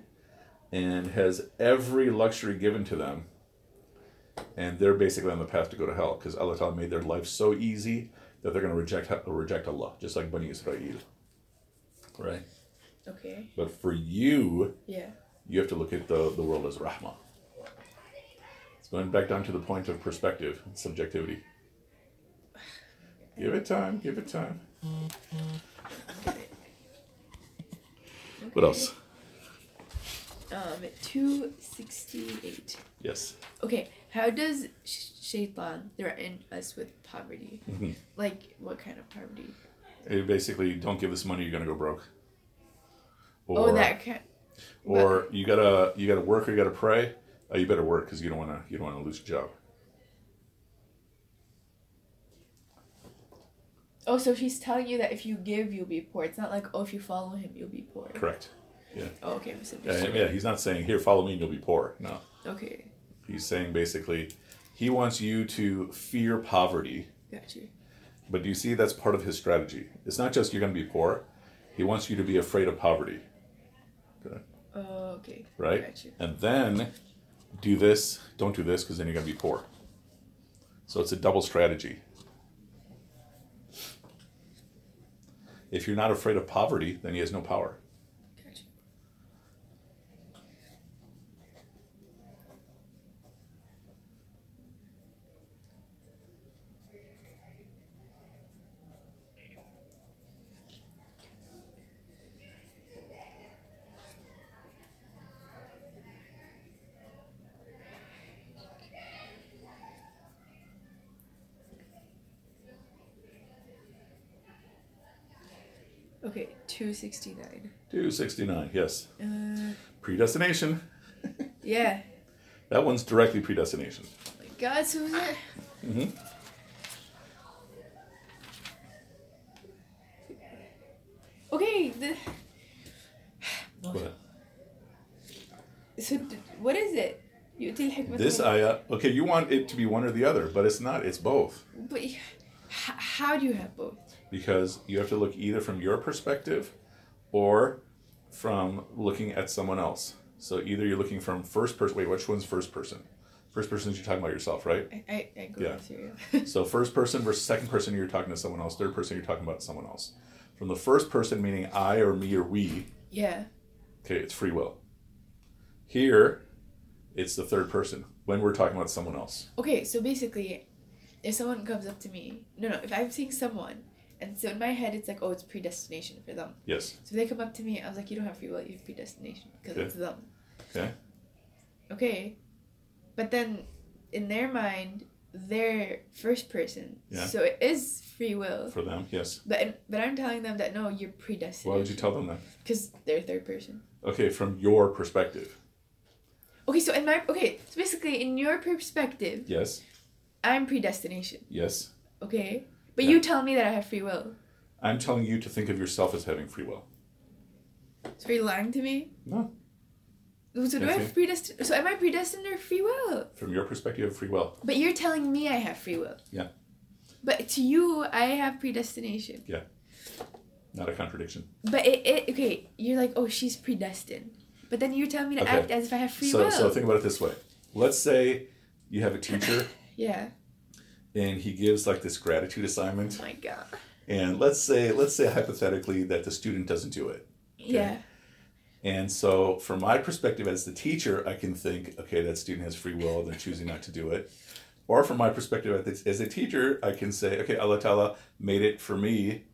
and has every luxury given to them, and they're basically on the path to go to hell because Allah Ta'ala made their life so easy that they're going to reject reject Allah, just like Bani Israel. Right. Okay. But for you, Yeah. you have to look at the, the world as rahmah. It's going back down to the point of perspective and subjectivity. Give it time, give it time. What else? Um, two sixty eight. Yes. Okay, how does sh- shaitan threaten us with poverty? Mhm. Like, what kind of poverty? You basically don't give us money, you're gonna go broke. Or, oh, that kind. or you gotta you gotta work or you gotta pray. Oh, you better work because you don't wanna you don't wanna lose your job. Oh, so he's telling you that if you give, you'll be poor. It's not like, oh, if you follow him, you'll be poor. Correct. Yeah. Oh, okay, Yeah, yeah, he's not saying here follow me and you'll be poor. No. Okay, He's saying basically he wants you to fear poverty. got you. But do you see that's part of his strategy? It's not just you're going to be poor. He wants you to be afraid of poverty. Okay. Oh, okay. Right? Got you. And then do this, don't do this because then you're going to be poor. So it's a double strategy. If you're not afraid of poverty, then he has no power. Got you. Okay, 269. 269, yes. Uh, predestination. yeah. That one's directly predestination. Oh my God, so it? Mm-hmm. Okay. The... What? So, what is it? This ayah. Uh, okay, you want it to be one or the other, but it's not. It's both. But how do you have both? Because you have to look either from your perspective or from looking at someone else. So either you're looking from first person. Wait, which one's first person? First person is you're talking about yourself, right? I, I, go Yeah. with cereal. So first person versus second person, you're talking to someone else. Third person, you're talking about someone else. From the first person, meaning I or me or we, yeah. okay, it's free will. Here, it's the third person when we're talking about someone else. Okay, so basically, if someone comes up to me, no, no, if I'm seeing someone, and so in my head it's like, oh, it's predestination for them. Yes. So they come up to me, I was like, you don't have free will, you have predestination because Okay. it's them. Okay. Okay, but then in their mind, they're first person, Yeah. so it is free will. For them, yes. But but I'm telling them that no, you're predestined. Why would you tell them that? Because they're third person. Okay, from your perspective. Okay, so in my okay, so basically in your perspective, Yes. I'm predestination. Yes. Okay, but Yeah. you tell me that I have free will. I'm telling you to think of yourself as having free will. So are you lying to me? No. So do I have predestined? So am I predestined or free will? From your perspective, you have free will. But you're telling me I have free will. Yeah. But to you, I have predestination. Yeah. Not a contradiction. But it, it okay, you're like, oh, she's predestined. But then you're telling me to Okay. act as if I have free so, will. so think about it this way. Let's say you have a teacher yeah. And he gives like this gratitude assignment. Oh my god. And let's say, let's say hypothetically that the student doesn't do it. Yeah. And so, from my perspective as the teacher, I can think, okay, that student has free will, they're choosing not to do it. Or from my perspective as a teacher, I can say, okay, Allah Ta'ala made it for me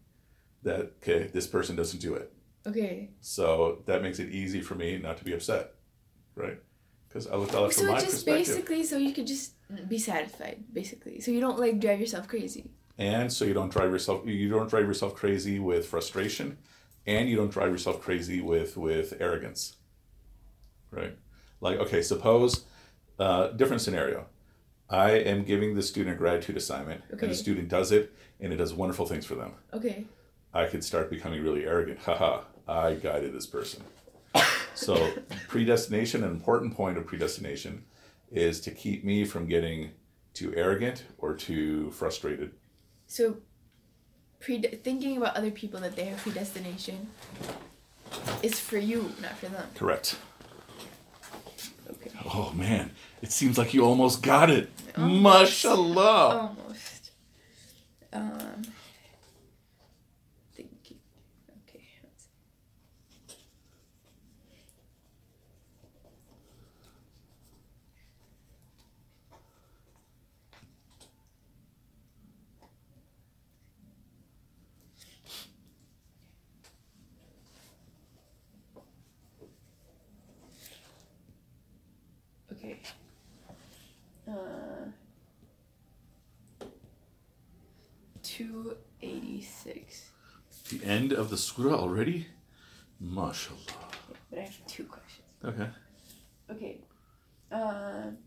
that, okay, this person doesn't do it. Okay. So that makes it easy for me not to be upset, right? Because Allah Ta'ala, from so my just perspective, basically, so you could just be satisfied, basically. So you don't like drive yourself crazy. and so you don't drive yourself, you don't drive yourself crazy with frustration, and you don't drive yourself crazy with with arrogance, right? Like, okay, suppose uh, different scenario. I am giving the student a gratitude assignment, and the student does it, and it does wonderful things for them. Okay. I could start becoming really arrogant. Haha, I guided this person. So, predestination, an important point of predestination is to keep me from getting too arrogant or too frustrated. So pre thinking about other people that they have predestination is for you, not for them. Correct. Okay. Oh man, it seems like you almost got it. Almost. Mashallah. Almost. Um. Thinking. Okay. let's see. Okay. Uh. 286. The end of the surah already? Mashallah. But I have two questions. Okay. Okay. Um.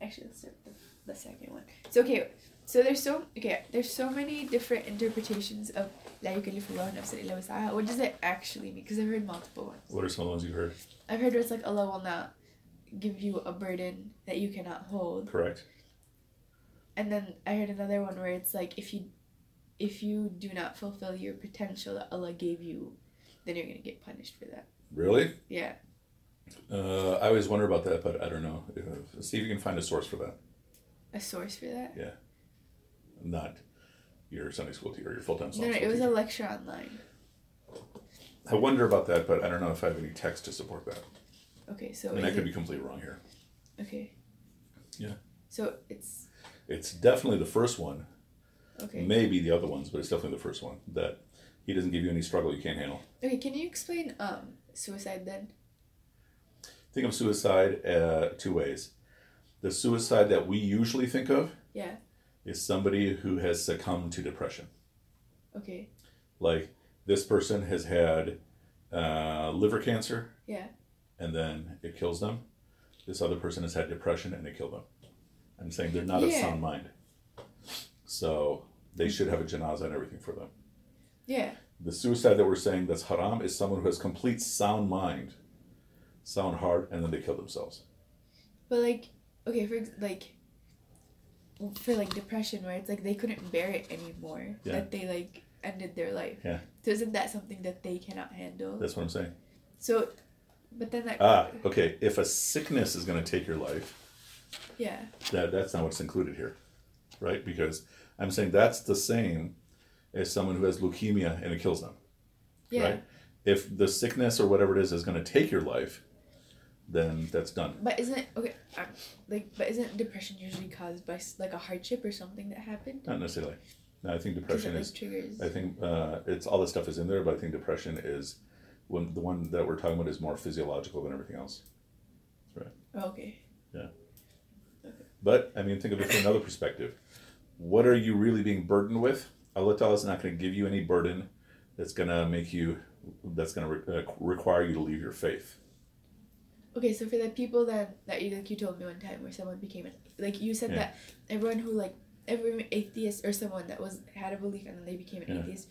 Actually, let's start with the, the second one. So okay, so there's so okay, there's so many different interpretations of La yukallifullahu nafsan illa wus'aha. What does it actually mean? Because I've heard multiple ones. What are some of the ones you've heard? I've heard where it's like Allah will not give you a burden that you cannot hold, Correct. and then I heard another one where it's like if you if you do not fulfill your potential that Allah gave you, then you're gonna get punished for that. Really? Yeah. Uh, I always wonder about that, but I don't know. Uh, see if you can find a source for that. A source for that? Yeah. Not your Sunday school teacher or your full time No, no, it was a lecture online. I wonder about that, but I don't know if I have any text to support that. Okay, so and I could it- be completely wrong here. Okay. Yeah. So it's It's definitely the first one. Okay. Maybe the other ones, but it's definitely the first one. That he doesn't give you any struggle you can't handle. Okay, can you explain um suicide then? Think of suicide uh, two ways. The suicide that we usually think of Yeah. is somebody who has succumbed to depression. Okay. Like this person has had uh, liver cancer Yeah. and then it kills them. This other person has had depression and it killed them. I'm saying they're not of sound mind. So they should have a janazah and everything for them. Yeah. The suicide that we're saying that's haram is someone who has complete sound mind, sound heart, and then they kill themselves. But like okay, for like for like depression where it's like they couldn't bear it anymore. Yeah. That they like ended their life. Yeah. So isn't that something that they cannot handle? That's what I'm saying. So but then that Ah, okay. If a sickness is going to take your life, Yeah. that that's not what's included here, right? Because I'm saying that's the same as someone who has leukemia and it kills them, Yeah. right? If the sickness or whatever it is is going to take your life, then that's done. But isn't okay um, like but isn't depression usually caused by like a hardship or something that happened? Not necessarily. No, I think depression is. triggers. I think uh, it's all this stuff is in there, but I think depression is when the one that we're talking about is more physiological than everything else. Oh, okay. Yeah. okay. But I mean, think of it from another perspective. What are you really being burdened with? Allah Ta'ala is not going to give you any burden that's going to make you, that's going to re- uh, require you to leave your faith. Okay, so for the people that that you like you told me one time where someone became an like you said Yeah. that everyone who like every atheist or someone that was had a belief and then they became an Yeah. atheist,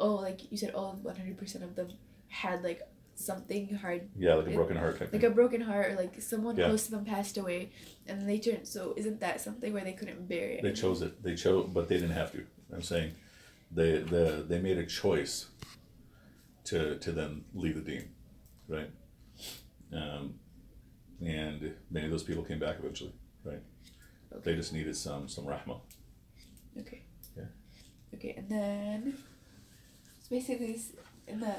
oh like you said all one hundred percent of them had like something hard Yeah, like a broken heart like a broken heart or like someone Yeah. close to them passed away and they turned so isn't that something where they couldn't bear it? They chose it. They chose, but they didn't have to. I'm saying, they the they made a choice to to then leave the deen, right? Um, and many of those people came back eventually, right? They just needed some some rahmah. Okay. Yeah. Okay, and then it's basically in the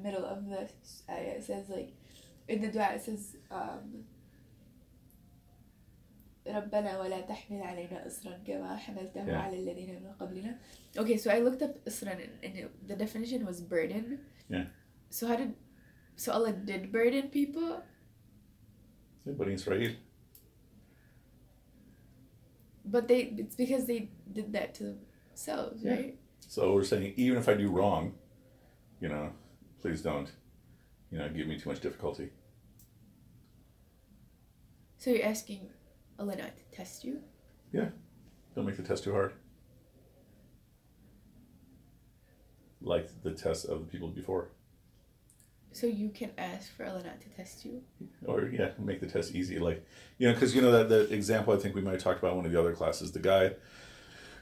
middle of the ayah it says like in the dua it says um ربنا ولا تحمل علينا إصرا كما حملته Yeah. على الذين من قبلنا. Okay, so I looked up إصرا and, and it, the definition was burden. Yeah. So how did so Allah did burden people? Bani Israel. But they it's because they did that to themselves, Yeah. right? So we're saying even if I do wrong, you know, please don't, you know, give me too much difficulty. So you're asking to test you? Yeah. Don't make the test too hard. Like the test of the people before. So you can ask for not to test you. Or yeah, make the test easy. Like you know, because you know that the example I think we might have talked about in one of the other classes, the guy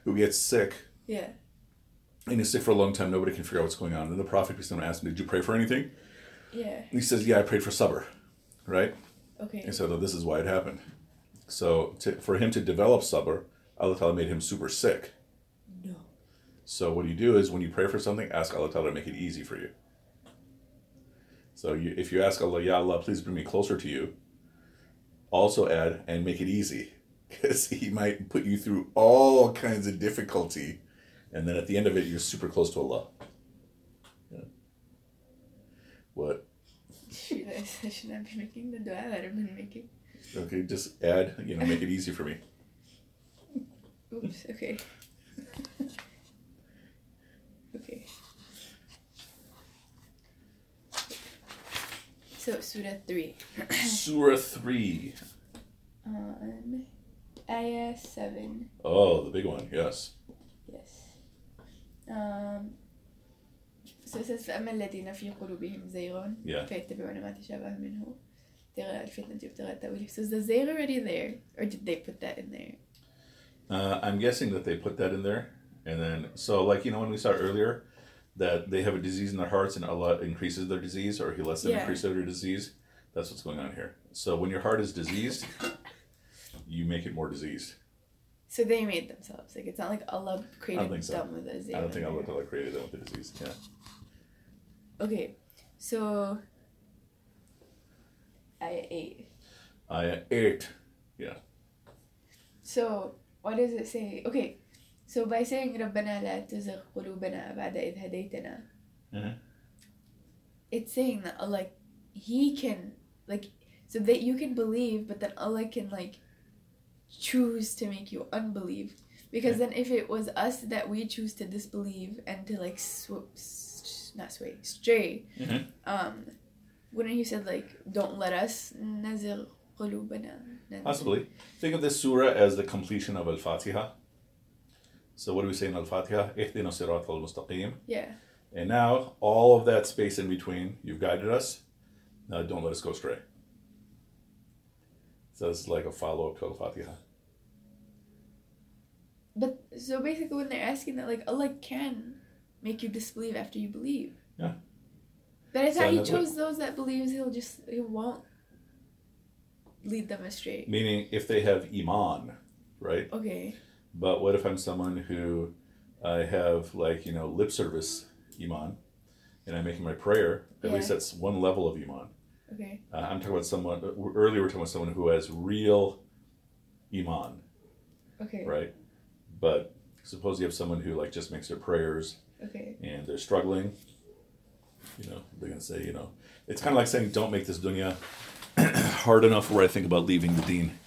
who gets sick Yeah. and he's sick for a long time. Nobody can figure out what's going on. And then the prophet peace be upon him him, "Did you pray for anything?" Yeah. And he says, "Yeah, I prayed for sabr. Right? Okay. And so this is why it happened. So to, for him to develop sabr, Allah Ta'ala made him super sick. No. So what you do is when you pray for something, ask Allah Ta'ala to make it easy for you. So you, if you ask Allah, Ya Allah, please bring me closer to you, also add and make it easy. Because he might put you through all kinds of difficulty, and then at the end of it, you're super close to Allah. Yeah. What? I should not be making the dua that I've been making. Okay, just add, you know, make it easy for me. Oops, okay. okay. So, Surah 3. Surah 3. Um, Ayah 7. Oh, the big one, yes. Yes. Um, so it says فأما الذين في قلوبهم زيغ Yeah. فيتبعون ما تشابه منه so. Is the zaygh already there? Or did they put that in there? Uh, I'm guessing that they put that in there. And then, so like, you know, when we saw earlier that they have a disease in their hearts and Allah increases their disease or He lets them yeah. increase their disease, that's what's going on here. So when your heart is diseased, you make it more diseased. So they made themselves. Like, it's not like Allah created so. them with a disease. I don't think Allah, Allah created them with a disease. Yeah. Okay. So Ayah 8. Ayah 8. So what does it say? Okay, so by saying ربنا لا تزغ قلوبنا بعد إذ هديتنا Mhm. it's saying that Allah he can like so that you can believe but then Allah can like choose to make you unbelieve because then if it was us that we choose to disbelieve and to like sw- s- not sway stray Mhm. um wouldn't he said like don't let us nazir Possibly. Think of this surah as the completion of Al Fatiha. So, what do we say in Al Fatiha? Ihdina sirat mustaqim. Yeah. And now, all of that space in between, you've guided us. Now, don't let us go astray. So, it's like a follow up to Al Fatiha. But, so basically, when they're asking that, like, Allah can make you disbelieve after you believe. Yeah. But I So thought He another- chose those that believes. He'll just He won't lead them astray. Meaning if they have Iman, right? Okay. But what if I'm someone who I have like, you know, lip service Iman and I'm making my prayer? At Yeah. least that's one level of Iman. Okay. Uh, I'm talking about someone, earlier We're talking about someone who has real Iman, Okay. right? But suppose you have someone who like just makes their prayers Okay. and they're struggling, you know, they're gonna say, you know, it's kind of like saying, don't make this dunya hard enough where I think about leaving the deen,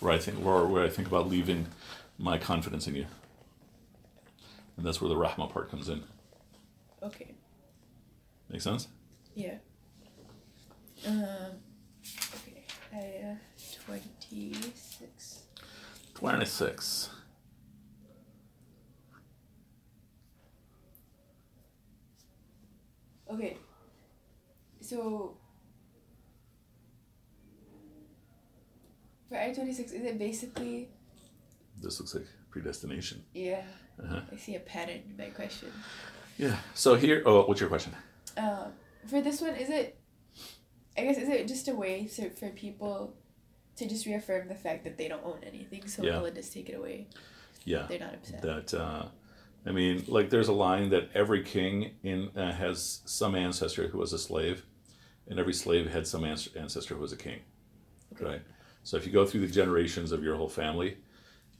where I think, where, where I think about leaving my confidence in you. And that's where the rahma part comes in. Okay. Make sense? Yeah. Um, okay. I, uh, 26. 26. Okay. So. For Ayah twenty six, is it basically? This looks like predestination. Yeah. Uh-huh. I see a pattern in my question. Yeah. So here, oh, what's your question? Um, for this one, is it? I guess is it just a way so for people to just reaffirm the fact that they don't own anything, so Yeah. Just take it away. Yeah. They're not upset. that uh, I mean, like there's a line that every king in uh, has some ancestor who was a slave, and every slave had some ans- ancestor who was a king, Okay. right? So if you go through the generations of your whole family,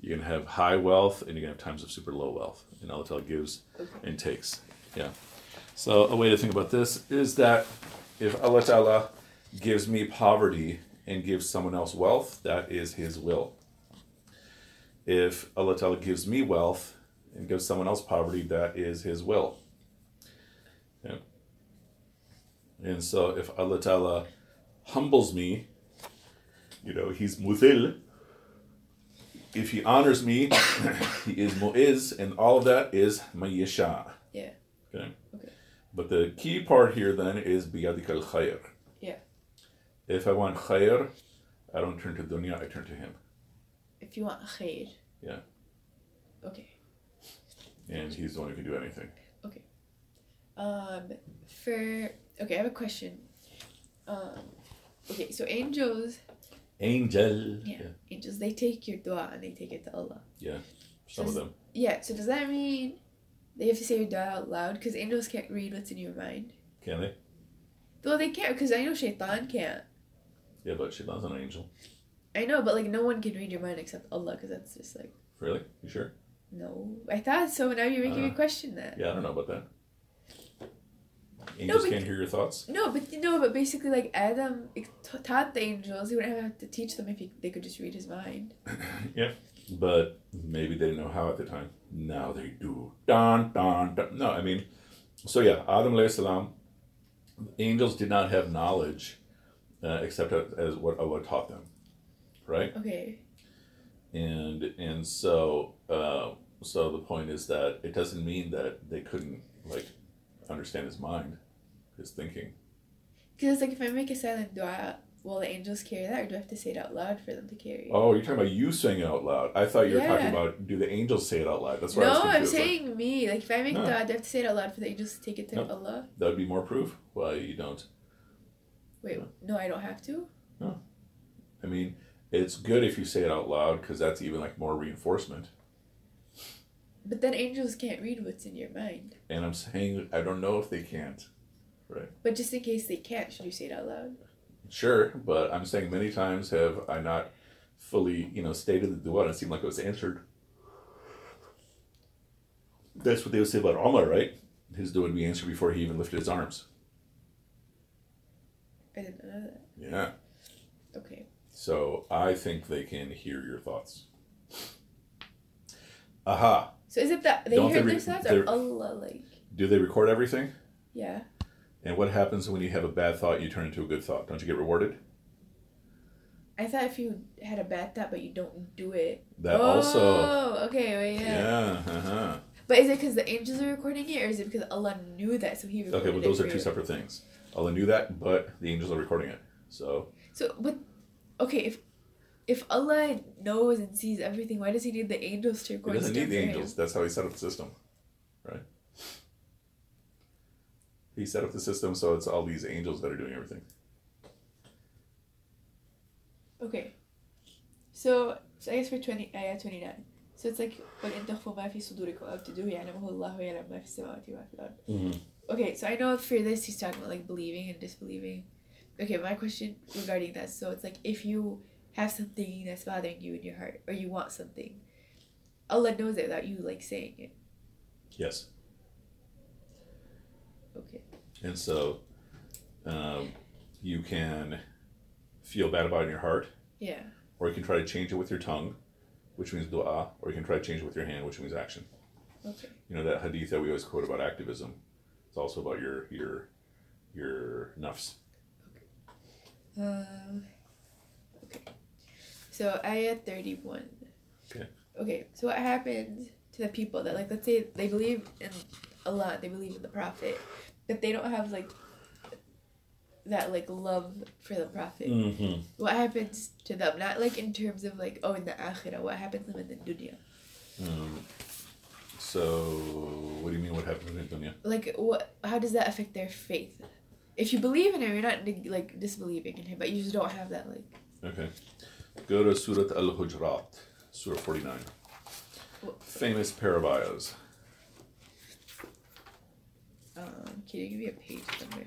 you can have high wealth and you can have times of super low wealth, and Allah Ta'ala gives Okay. and takes. Yeah. So a way to think about this is that if Allah Ta'ala gives me poverty and gives someone else wealth, that is His will. If Allah Ta'ala gives me wealth and gives someone else poverty, that is His will. Yeah. And so if Allah Ta'ala humbles me, you know, He's muthil. If He honors me, He is mu'iz, and all of that is mayyasha. Yeah. Okay. Okay. But the key part here then is biyadik al khayr. Yeah. If I want khayr, I don't turn to dunya, I turn to him. If you want khair. Yeah. Okay. And he's the one who can do anything. Okay. Um, for okay, I have a question. Um, okay, so angels, Angel. yeah, angels, they take your dua and they take it to Allah. Yeah, some of them. Yeah. So does that mean they have to say your dua out loud? Because angels can't read what's in your mind. Can they? Well, they can't because I know Shaitan can't. Yeah, but Shaitan's an angel. I know, but like no one can read your mind except Allah, because that's just like Really? You sure? No. I thought so. Now you're making me Uh, question that. Yeah, I don't know about that. Angels but- can't hear your thoughts. No, but no, but basically, like Adam taught the angels, he wouldn't have to teach them if he, they could just read his mind. yeah, but maybe they didn't know how at the time. Now they do. Dun dun dun. No, I mean, so yeah, Adam alayhi salam. Angels did not have knowledge uh, except as what Allah taught them, right? Okay. And and so uh, so the point is that it doesn't mean that they couldn't like understand his mind, his thinking. Because like if I make a silent dua, will the angels carry that, or do I have to say it out loud for them to carry? Oh, you're talking about you saying it out loud. I thought you were talking about do the angels say it out loud? That's why I was no, I'm confused. Like, saying me. Like if I make No. dua, do I have to say it out loud for the angels to take it to. Allah? that would be more proof. Why you don't? Wait, no, I don't have to. No, I mean, it's good if you say it out loud because that's even like more reinforcement. But then angels can't read what's in your mind. And I'm saying I don't know if they can't. Right. But just in case they can't, should you say it out loud? Sure, but I'm saying many times have I not fully, you know, stated the dua and it seemed like it was answered. That's what they would say about Omar, right? His dua would be answered before he even lifted his arms. I didn't know that. Yeah. Okay. So I think they can hear your thoughts. Aha. So is it that they Don't they re- their thoughts or Allah like? Do they record everything? Yeah. And what happens when you have a bad thought, you turn into a good thought? Don't you get rewarded? I thought if you had a bad thought but you don't do it. That oh, also. okay, wait, yeah. Yeah. Uh-huh. But is it because the angels are recording it, or is it because Allah knew that, so He recorded Okay, well, it those are two separate things. Allah knew that, but the angels are recording it. So So, but okay, if if Allah knows and sees everything, why does He need the angels to He record? doesn't stuff need the for him? angels. That's how he set up the system, right? He set up the system so it's all these angels that are doing everything. Okay. So, so I guess for 20, ayah 29. So it's like, وَإِن تَخْفُوا مَا فِي صُدُورِكُمْ أَوْ تُبْدُوهُ يَعْلَمُهُ اللَّهُ وَيَعْلَمُ مَا فِي السَّمَاوَاتِ وَمَا فِي الْأَرْضِ Mm-hmm. Okay, so I know for this he's talking about like believing and disbelieving. Okay, my question regarding that, so it's like if you have something that's bothering you in your heart or you want something, Allah knows it without you like saying it. Yes. Okay. And so um, you can feel bad about it in your heart, Yeah. or you can try to change it with your tongue, which means dua, or you can try to change it with your hand, which means action. Okay. You know that hadith that we always quote about activism. It's also about your your your nafs. Um. Okay. So ayah thirty one. Okay. Okay. So what happens to the people that like let's say they believe in Allah, they believe in the Prophet, but they don't have like that like love for the Prophet. Mm-hmm. What happens to them? Not like in terms of like oh in the akhirah. What happens to them in the dunya? Um, so, what do you mean? What happened in the dunya? Like what? How does that affect their faith? If you believe in him, you're not like disbelieving in him, but you just don't have that like. Okay. Go to Surat Al Hujurat, Surah 49. What- Famous parabias. Um, can you give me a page number?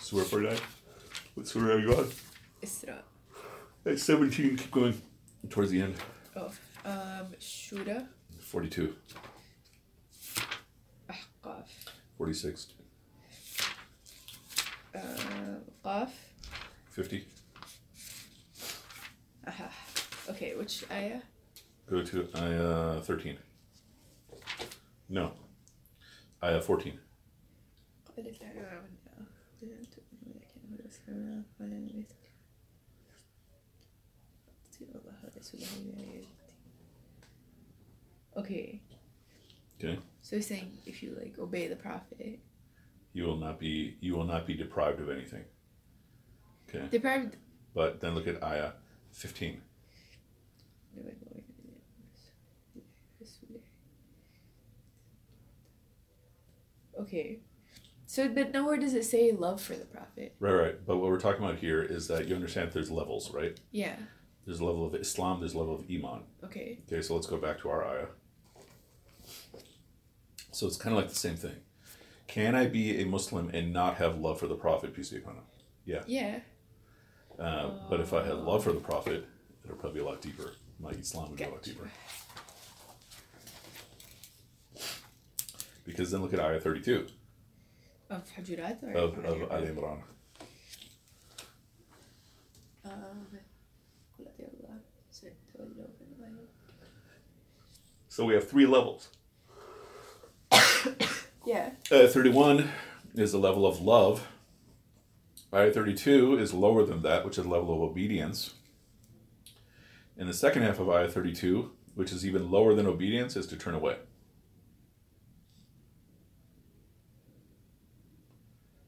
Surah 49? What surah are you on? Isra. At 17, keep going. Towards the end. Oh, um, Shura, 42, Ahqaf, 46, uh, Qaf. 50. Aha. Okay, which ayah? Go to ayah 13. No. Ayah 14. Okay. Okay. So he's saying if you like obey the prophet, You will not be you will not be deprived of anything. Okay. deprived. But then look at ayah 15. Okay. So, but nowhere does it say love for the prophet. Right, right. But what we're talking about here is that you understand there's levels, right? Yeah. There's a level of Islam, there's a level of Iman. Okay. Okay, so let's go back to our ayah. So it's kind of like the same thing. Can I be a Muslim and not have love for the Prophet, peace be upon him? Yeah. Yeah. Uh, uh, but if I had love for the Prophet, it'll probably be a lot deeper. My Islam would be a lot deeper. Because then look at Ayah 32. Of of, of, Al Imran. So we have three levels. Yeah. Uh, 31 is the level of love. Ayah 32 is lower than that, which is the level of obedience. And the second half of Ayah 32, which is even lower than obedience, is to turn away.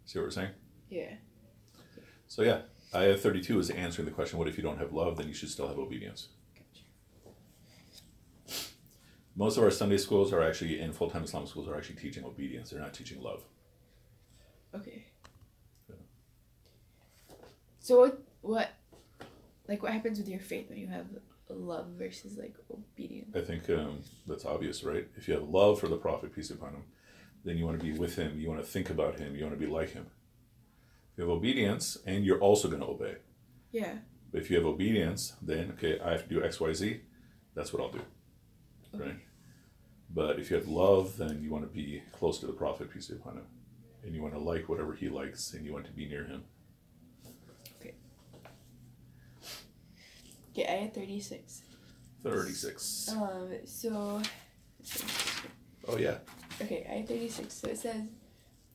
See what we're saying? Yeah. So, yeah, Ayah 32 is answering the question what if you don't have love, then you should still have obedience. Most of our Sunday schools are actually, in full time Islam schools, are actually teaching obedience. They're not teaching love. Okay. So what what like what happens with your faith when you have love versus like obedience? I think um, that's obvious, right? If you have love for the Prophet, peace be upon him, then you want to be with him, you want to think about him, you want to be like him. If you have obedience, and you're also going to obey. Yeah. But if you have obedience, then, okay, I have to do X, Y, Z, that's what I'll do, Okay. right? But if you have love, then you want to be close to the Prophet, peace be upon him. And you want to like whatever he likes, and you want to be near him. Okay, ayah thirty six. 36. Um so Oh, yeah. okay, ayah thirty six. So it says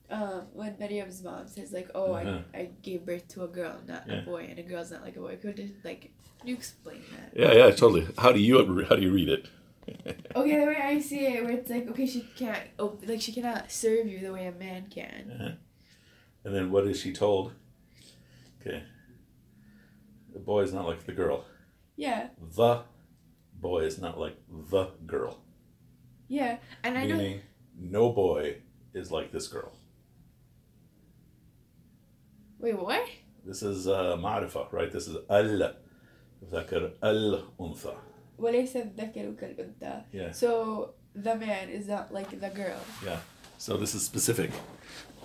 um when Maryam's mom says like, Oh, Uh-huh. I, I gave birth to a girl, not Yeah. a boy, and a girl's not like a boy. Could you like can you explain that? Yeah, yeah, totally. How do you how do you read it? Okay, the way I see it, where it's like, okay, she can't, oh, like she cannot serve you the way a man can. Uh-huh. And then what is she told? Okay. The boy is not like the girl. Yeah, The boy is not like the girl. yeah, and I know. Meaning, no boy is like this girl. Wait, what? This is uh, ma'rifa, right? This is al ذكر al-untha. وليس الذكر كالأنثى. Yeah. So the man is not like the girl. Yeah. So this is specific.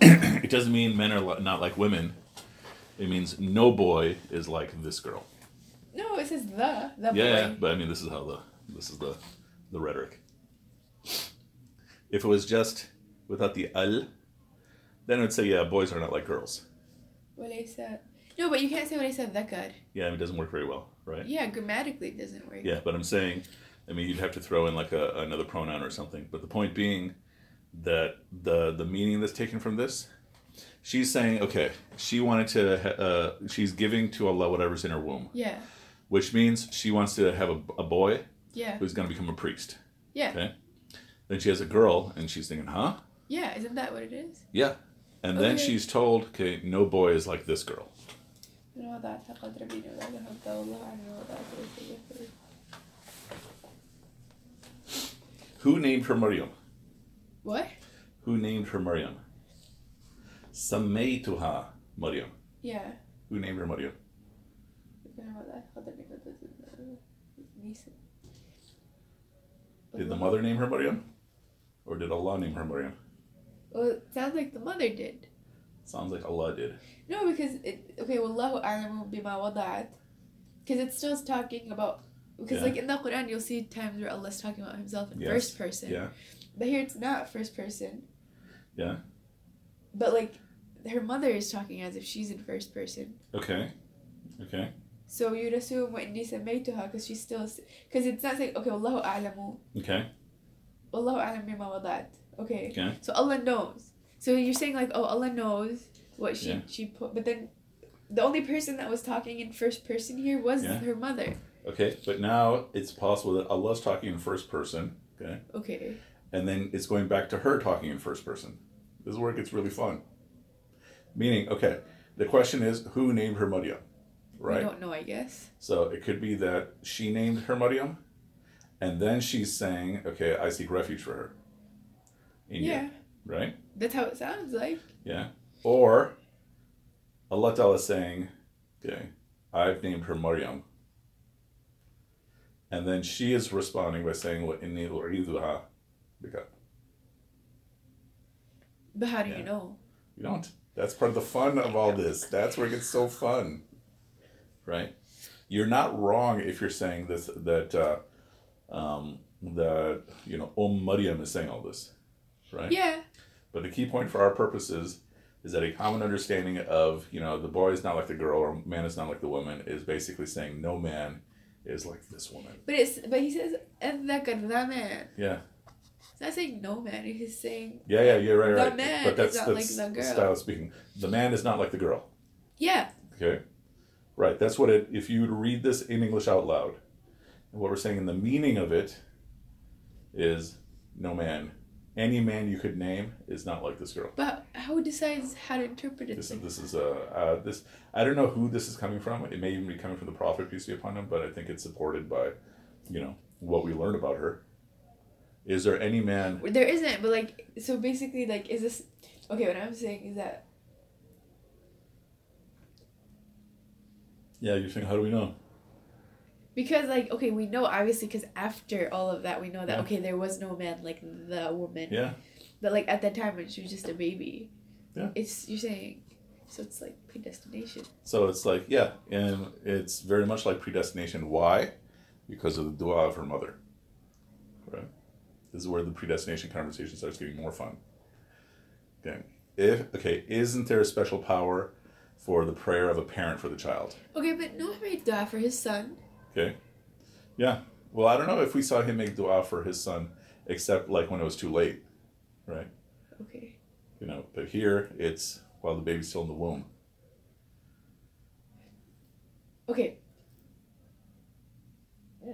it doesn't mean men are li- not like women. It means no boy is like this girl. No, it says the the Yeah, boy. but I mean, this is how the this is the the rhetoric. If it was just without the al, then it would say, yeah, boys are not like girls. وليس. No, but you can't say وليس الذكر. Yeah, it doesn't work very well, right? Yeah, grammatically it doesn't work. Yeah, but I'm saying, I mean, you'd have to throw in like a, another pronoun or something. But the point being that the the meaning that's taken from this, she's saying, okay, she wanted to, uh, she's giving to Allah whatever's in her womb, Yeah. which means she wants to have a, a boy Yeah. who's going to become a priest. Yeah. Okay. Then she has a girl, and she's thinking, huh? Yeah. Isn't that what it is? Yeah. And then she's told, okay, no boy is like this girl. من وضعت قدر بين وضعها حتى والله عنه وضعت وضعت Who named her Maryam? What? Who named her Maryam? Samaytuha Maryam. Yeah. Who named her Maryam? من وضعت قدر بين نيسان. Did the mother name her Maryam? Or did Allah name her Maryam? Well, it sounds like the mother did. Sounds like Allah did. No, because it okay. Wallahu a'lamu bima wada'at. Because it's still talking about. Because Yeah. like in the Quran, you'll see times where Allah's talking about Himself in Yes. first person. Yeah. But here it's not first person. Yeah. But like, her mother is talking as if she's in first person. Okay. Okay. So you'd assume وإني سميتها because she's still because it's not saying okay والله أعلم Okay. والله أعلم بما وضعت. Okay. Okay. So Allah knows. So you're saying like, oh, Allah knows what she Yeah. she put, but then the only person that was talking in first person here was Yeah. her mother. Okay. But now it's possible that Allah's talking in first person. Okay. Okay. And then it's going back to her talking in first person. This is where it gets really fun. Meaning, okay, the question is who named her Maryam? Right? don't know, I guess. So it could be that she named her Maryam, and then she's saying, okay, I seek refuge for her. In you. Right? That's how it sounds like. Yeah. Or Allah Ta'ala is saying, okay, I've named her Maryam. And then she is responding by saying, What inni u'iduha bika. But how do Yeah. you know? You don't. That's part of the fun of all this. That's where it gets so fun. Right? You're not wrong if you're saying this that uh, um, that you know Umm Maryam is saying all this. Right? Yeah. But the key point for our purposes is that a common understanding of, you know, the boy is not like the girl or man is not like the woman is basically saying no man is like this woman. But it's but he says that man. Yeah. He's not saying no man, he's saying Yeah, yeah, yeah, right, the right. Man but that's, is not that's like the girl. style speaking. The man is not like the girl. Yeah. Okay. Right. That's what it if you read this in English out loud, what we're saying in the meaning of it is no man any man you could name is not like this girl. But who decides how to interpret it? This is this is uh, uh this I don't know who this is coming from. It may even be coming from the Prophet peace be upon him, but I think it's supported by, you know, what we learn about her. Is there any man? There isn't, but like so basically like is this okay? What I'm saying is that Yeah, you're saying how do we know? Because like okay we know obviously because after all of that we know that Yeah. okay there was no man like the woman Yeah, but like at that time when she was just a baby Yeah. it's you're saying so it's like predestination so it's like yeah, and it's very much like predestination. Why? Because of the dua of her mother. Right. This is where the predestination conversation starts getting more fun. Okay. If okay, isn't there a special power for the prayer of a parent for the child? okay but Noah made dua for his son Okay. Yeah. Well, I don't know if we saw him make dua for his son, except like when it was too late, right? okay You know, but here it's while the baby's still in the womb. okay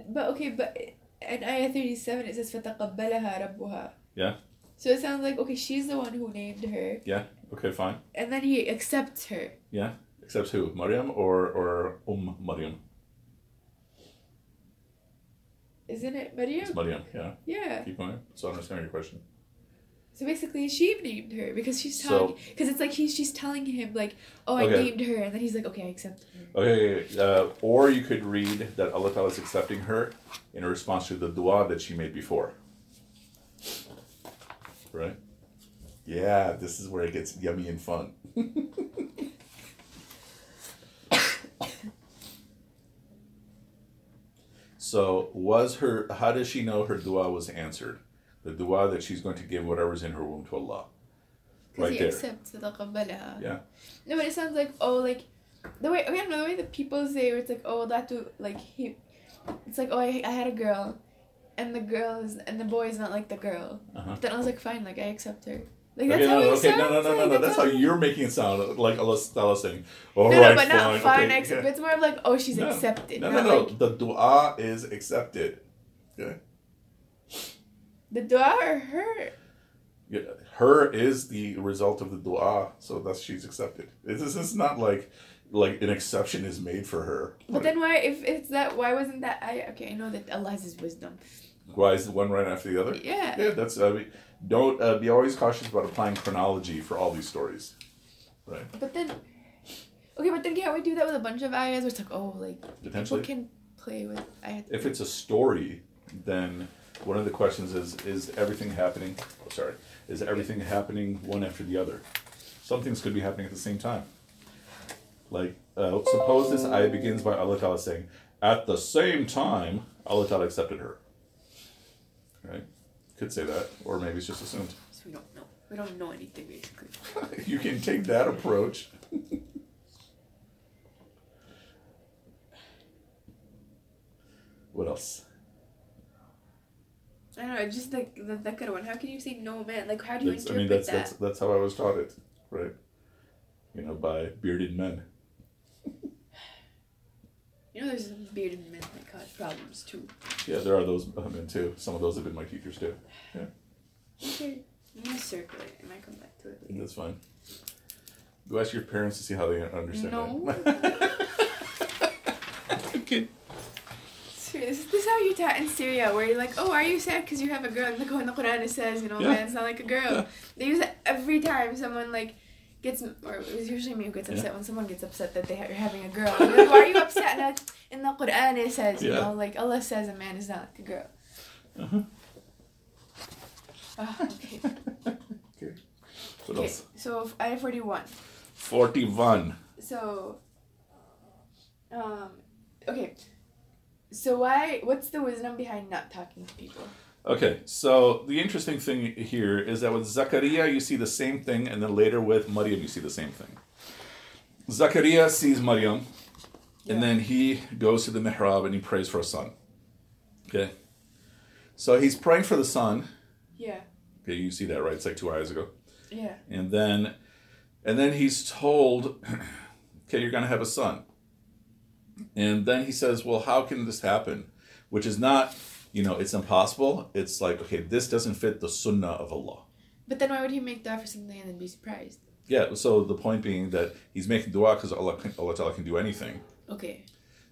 but okay but in ayah 37 it says فَتَقَبَّلَهَا رَبُّهَا Yeah. so it sounds like okay she's the one who named her Okay, fine. and then he accepts her Yeah. Except who? Maryam or or Umm Maryam? Isn't it Mariam? It's Maryam. Yeah. yeah Keep going. So I understand your question. So basically, she named her because she's telling because it's like he's she's telling him like, oh, I Okay. named her, and then he's like, okay, I accept her. Okay. Uh, or you could read that Allah Ta'ala is accepting her in response to the dua that she made before. Right. Yeah, this is where it gets yummy and fun. So was her how does she know her dua was answered? The dua that she's going to give whatever's in her womb to Allah. Because Right he there. accepts تقبلها. Yeah. No, but it sounds like oh, like the way again the way that people say where it's like oh that to like he, it's like oh I, I had a girl, and the girl is and the boy is not like the girl. Uh-huh. Then I was like fine like I accept her. Like Okay, that's how no, okay, no, no, no, no, no. That's how you're making it sound uh, like Allah Ta'ala saying, all No, right, no, but not fine, fine. okay, yeah." It's more of like oh she's No. accepted. No, no, no. Like, The dua is accepted. Okay. the dua or her. Yeah, her is the result of the dua, so that's she's accepted. This is not like like an exception is made for her. But then why if it's that why wasn't that I okay I know that Allah has wisdom. why is one right after the other? Yeah. Yeah, that's. I mean, don't uh, be always cautious about applying chronology for all these stories. Right. But then, okay, but then can't we do that with a bunch of ayahs? Where it's like, oh, like Potentially. people can play with ayahs. if it's a story, then one of the questions is: Is everything happening? Oh, sorry, is everything happening one after the other? Some things could be happening at the same time. Like, uh, suppose this ayah begins by Allah Ta'ala saying, "At the same time, Allah Ta'ala accepted her." Could say that, or maybe it's just assumed. So we don't know. We don't know anything basically. you can take that approach. what else? I don't know. Just like the dhakar one. How can you say no man? Like, how do you That's, I mean, that's, that? that's that's how I was taught it, right? You know, by bearded men. You know, there's bearded men that cause problems too. Yeah, there are those uh, men too. Some of those have been my teachers too. Yeah. Okay. I'm gonna circle it. I might come back to it later. That's fine. Go ask your parents to see how they understand No. okay. Sure, This, is how you taught in Syria, where you're like, oh, are you sad because you have a girl? And oh, in the Quran it says, you know, Yeah. man's not like a girl. Yeah. They use it every time someone like gets, or it was usually me who gets Yeah. upset when someone gets upset that they ha- are having a girl. Like, why are you upset? And in the Quran it says, you know, like Allah says a man is not like a girl. Uh-huh. Ah, okay. okay. What okay. else? So I have forty one. Forty-one. So, um, okay. So why? What's the wisdom behind not talking to people? Okay, so the interesting thing here is that with Zachariah you see the same thing, and then later with Maryam you see the same thing. Zachariah sees Maryam, Yeah. and then he goes to the mihrab and he prays for a son. Okay, so he's praying for the son. Yeah. Okay, you see that right? It's like two ayahs ago, Yeah. and then, and then he's told, "Okay, you're gonna have a son." And then he says, "Well, how can this happen?" Which is not, you know, it's impossible. It's like, okay, this doesn't fit the sunnah of Allah. But then why would he make dua for something and then be surprised? Yeah. So the point being that he's making dua because Allah, can, Allah Ta'ala can do anything, Okay.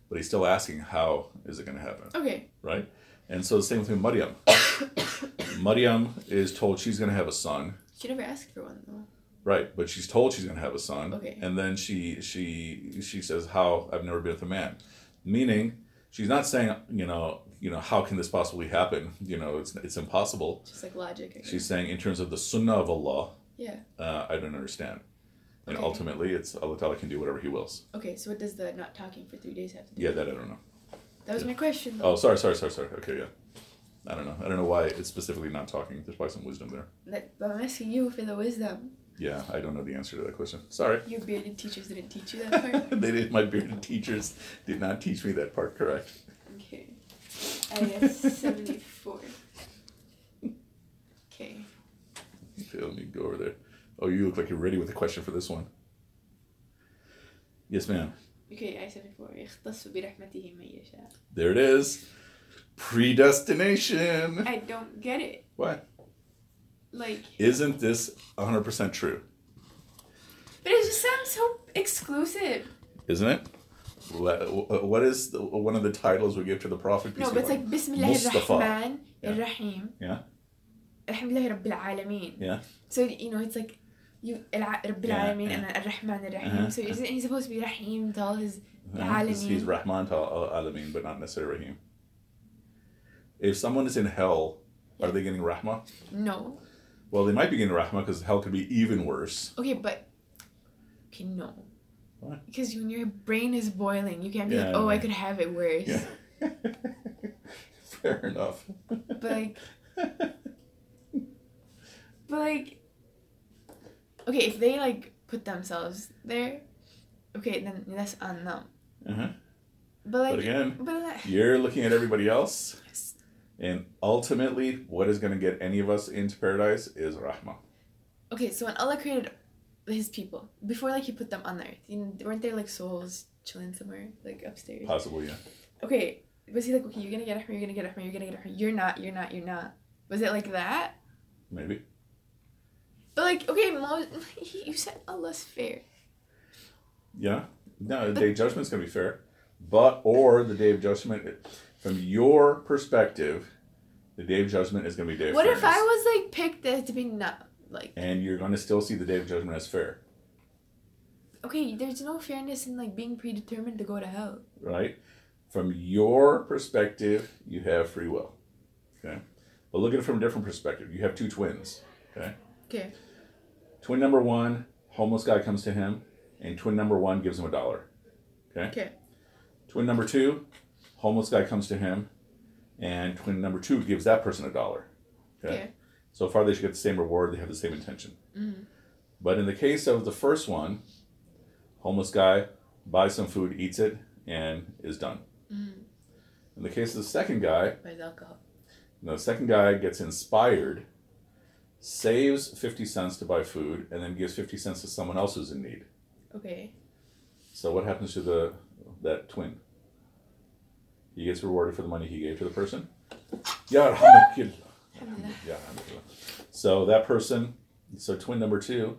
but he's still asking, how is it going to happen, Okay. right? And so the same thing with Maryam. Maryam is told she's going to have a son, She never asked for one though. right? But she's told she's going to have a son, Okay. and then she she she says, "How I've never been with a man," meaning she's not saying, you know, you know, how can this possibly happen? You know, it's it's impossible. Just like logic. She's saying in terms of the sunnah of Allah, Yeah. uh, I don't understand. And Okay. ultimately, it's Allah Ta'ala can do whatever He wills. Okay. So what does the not talking for three days have to do? Yeah, that I don't know. That was my question. Though. Oh, sorry, sorry, sorry, sorry. Okay, yeah. I don't know. I don't know why it's specifically not talking. There's probably some wisdom there. That, but I'm asking you for the wisdom. Yeah, I don't know the answer to that question. Sorry. Your bearded teachers didn't teach you that part. they did. My bearded teachers did not teach me that part correct. Ayah 74. Okay. Okay, let me go over there. Oh, you look like you're ready with a question for this one. Yes, ma'am. Okay, I 74. There it is. Predestination. I don't get it. What? Like. Isn't this 100% true? But it just sounds so exclusive. Isn't it? what is the, one of the titles we give to the Prophet? No, but it's like Bismillah ar-Rahman Yeah. Alhamdulillah Rabbil Alameen. Yeah. So, you know, it's like you Rabbil yeah, Alameen yeah. and Rahman Rahim. Uh-huh. So, isn't he supposed to be Rahim to all his uh-huh. Alameen? He's Rahman to all Alameen, but not necessarily Rahim. If someone is in hell, are they getting Rahma? No. Well, they might be getting Rahma because hell could be even worse. Okay, but. Okay, no. What? Because when your brain is boiling, you can't be Yeah, like, oh, know. I could have it worse. Yeah. Fair enough. But like, but like, okay, if they like put themselves there, okay, then that's on them. uh-huh. But like, But again, but like, you're looking at everybody else, and ultimately, what is going to get any of us into paradise is Rahma. okay, so when Allah created His people before, like He put them on the earth, you know, weren't there like souls chilling somewhere, like upstairs? Possibly, yeah. Okay, was He like, okay, you're gonna get her. you're gonna get her. you're gonna get Rahmah, you're not, you're not, you're not. Was it like that? Maybe. But like, okay, Mo- you said Allah's fair. Yeah. No, the day of judgment's to be fair. But, or the day of judgment, from your perspective, the day of judgment is to be day of What if. I was like picked to be not like And you're going to still see the day of judgment as fair, okay? There's no fairness in like being predetermined to go to hell. right? From your perspective, you have free will. Okay? But look at it from a different perspective. You have two twins. Okay? Okay. Twin number one, homeless guy comes to him, and twin number one gives him a dollar. Okay? Okay. Twin number two, homeless guy comes to him, and twin number two gives that person a dollar. Okay? Okay. So far, they should get the same reward. They have the same intention. Mhm. But in the case of the first one, homeless guy buys some food, eats it, and is done. Mhm. In the case of the second guy, Buys alcohol. the second guy gets inspired, saves 50 cents to buy food, and then gives 50 cents to someone else who's in need. Okay. So what happens to the that twin? He gets rewarded for the money he gave to the person. Yeah. Yeah. So that person, so twin number two,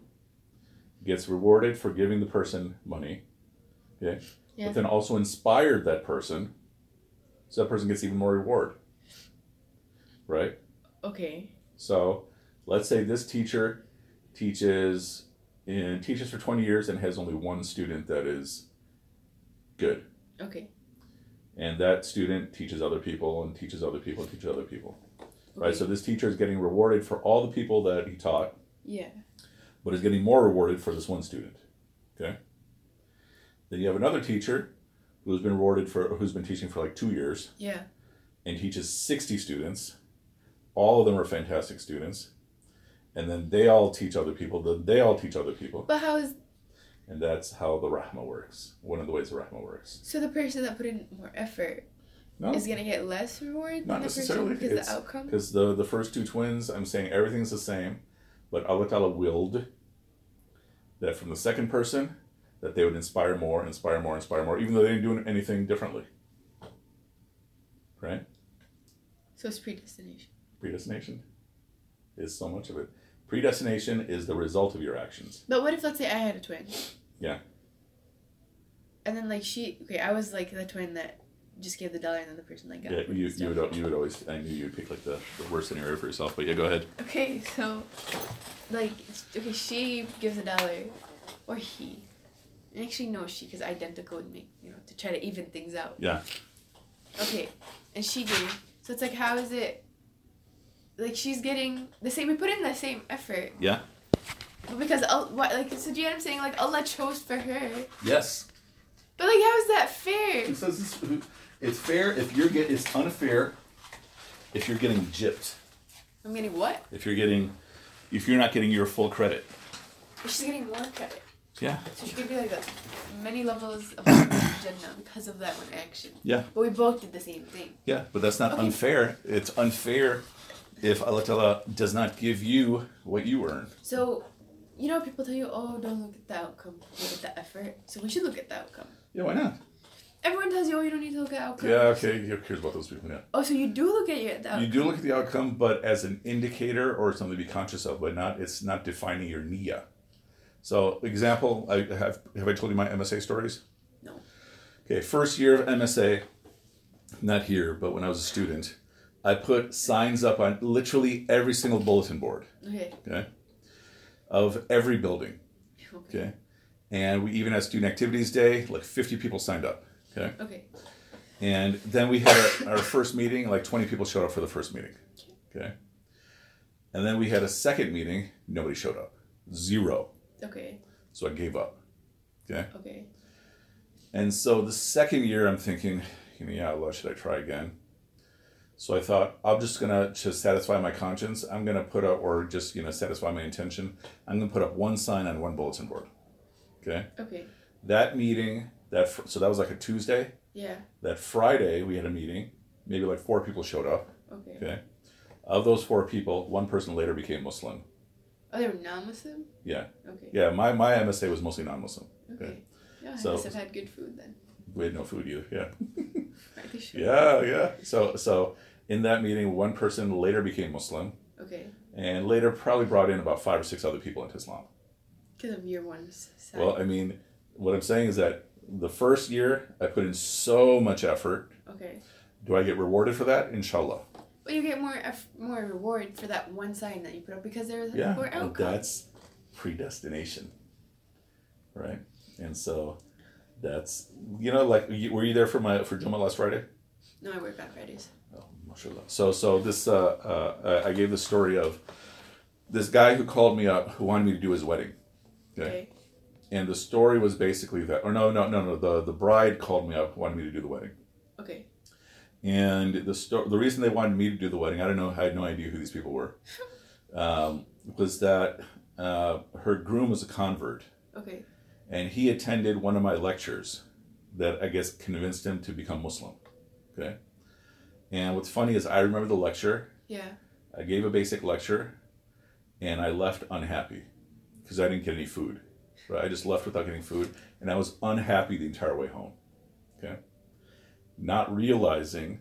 gets rewarded for giving the person money. Okay. Yeah. But then also inspired that person So that person gets even more reward. Right? Okay. So let's say this teacher teaches and teaches for 20 years and has only one student that is good. Okay. And that student teaches other people and teaches other people and teaches other people. Right? Okay. So this teacher is getting rewarded for all the people that he taught, Yeah. but is getting more rewarded for this one student. Okay? Then you have another teacher who's been rewarded for who's been teaching for like two years Yeah. and teaches 60 students. All of them are fantastic students. And then they all teach other people, then they all teach other people. But how is And that's how the Rahma works. One of the ways the Rahma works. so the person that put in more effort No, is gonna get less reward Not than the person necessarily. because the outcome? because the, the first two twins, I'm saying everything's the same, but Allah Ta'ala willed that from the second person, that they would inspire more, inspire more, inspire more, even though they didn't do anything differently. Right? So it's predestination. Predestination is so much of it. Predestination is the result of your actions. But what if let's say I had a twin? Yeah. And then like she okay, I was like the twin that just gave the dollar and then the person like got Yeah, it you, you, would, you would always, I knew you'd pick like the, the worst scenario for yourself, but yeah, go ahead. Okay, so like okay, she gives a dollar or he. And actually no she because identical would make you know, to try to even things out. Yeah. Okay. And she gave so it's like how is it like she's getting the same we put in the same effort. Yeah. But because Al- what like so do you know what I'm saying? Like Allah chose for her. Yes. But like how is that fair? It says this, it's fair if you're get, it's unfair if you're getting gypped. I'm getting what? If you're getting, if you're not getting your full credit. She's getting more credit. Yeah. So she could be like a, many levels of Jannah because of that one action. Yeah. But we both did the same thing. Yeah, but that's not Okay. unfair. It's unfair if Allah Ta'ala does not give you what you earn. So, you know, people tell you, oh, don't look at the outcome, look at the effort. So we should look at the outcome. Yeah, why not? Everyone tells you, oh, you don't need to look at outcome. Yeah, okay, who cares about those people? Yeah. Oh, so you do look at your the outcome. You do look at the outcome, but as an indicator or something to be conscious of, but not it's not defining your niyyah. So, example, I have have I told you my MSA stories? No. Okay, first year of MSA, not here, but when I was a student, I put signs up on literally every single bulletin board, Okay. okay, of every building, Okay. okay, and we even had student activities day, like fifty people signed up, okay, Okay. and then we had our, our first meeting, like twenty people showed up for the first meeting, okay, and then we had a second meeting, nobody showed up, zero, Okay. so I gave up, okay. Okay. And so the second year, I'm thinking, you know, yeah, well, should I try again? So I thought, I'm just gonna to satisfy my conscience. I'm gonna put up, or just you know, satisfy my intention. I'm gonna put up one sign on one bulletin board. Okay. Okay. That meeting, that fr- so that was like a Tuesday. Yeah. That Friday, we had a meeting. Maybe like four people showed up. Okay. Okay. Of those four people, one person later became Muslim. Oh, they were non-Muslim. Yeah. Okay. Yeah. My my MSA was mostly non-Muslim. Okay. Yeah, I So- must have had good food then. We had no food either. Yeah. Should. Yeah, yeah. So so in that meeting, one person later became Muslim, Okay. and later probably brought in about five or six other people into Islam. Because of your one's side. Well, I mean, what I'm saying is that the first year I put in so much effort. okay. Do I get rewarded for that? Inshallah. But you get more eff- more reward for that one sign that you put up because there's Yeah, more outcome. that's predestination, right? And so that's you know like were you there for my for Jummah last Friday? No, I work on Fridays. Oh, mashallah. So, so this, uh, uh, I gave the story of this guy who called me up who wanted me to do his wedding. Okay. Okay. And the story was basically that, or no, no, no, no. The the bride called me up, wanted me to do the wedding, Okay. and the sto- the reason they wanted me to do the wedding, I don't know, I had no idea who these people were, um, was that uh, her groom was a convert, Okay. and he attended one of my lectures that I guess convinced him to become Muslim. Okay. And what's funny is I remember the lecture. Yeah. I gave a basic lecture and I left unhappy because I didn't get any food. Right? I just left without getting food and I was unhappy the entire way home. Okay? Not realizing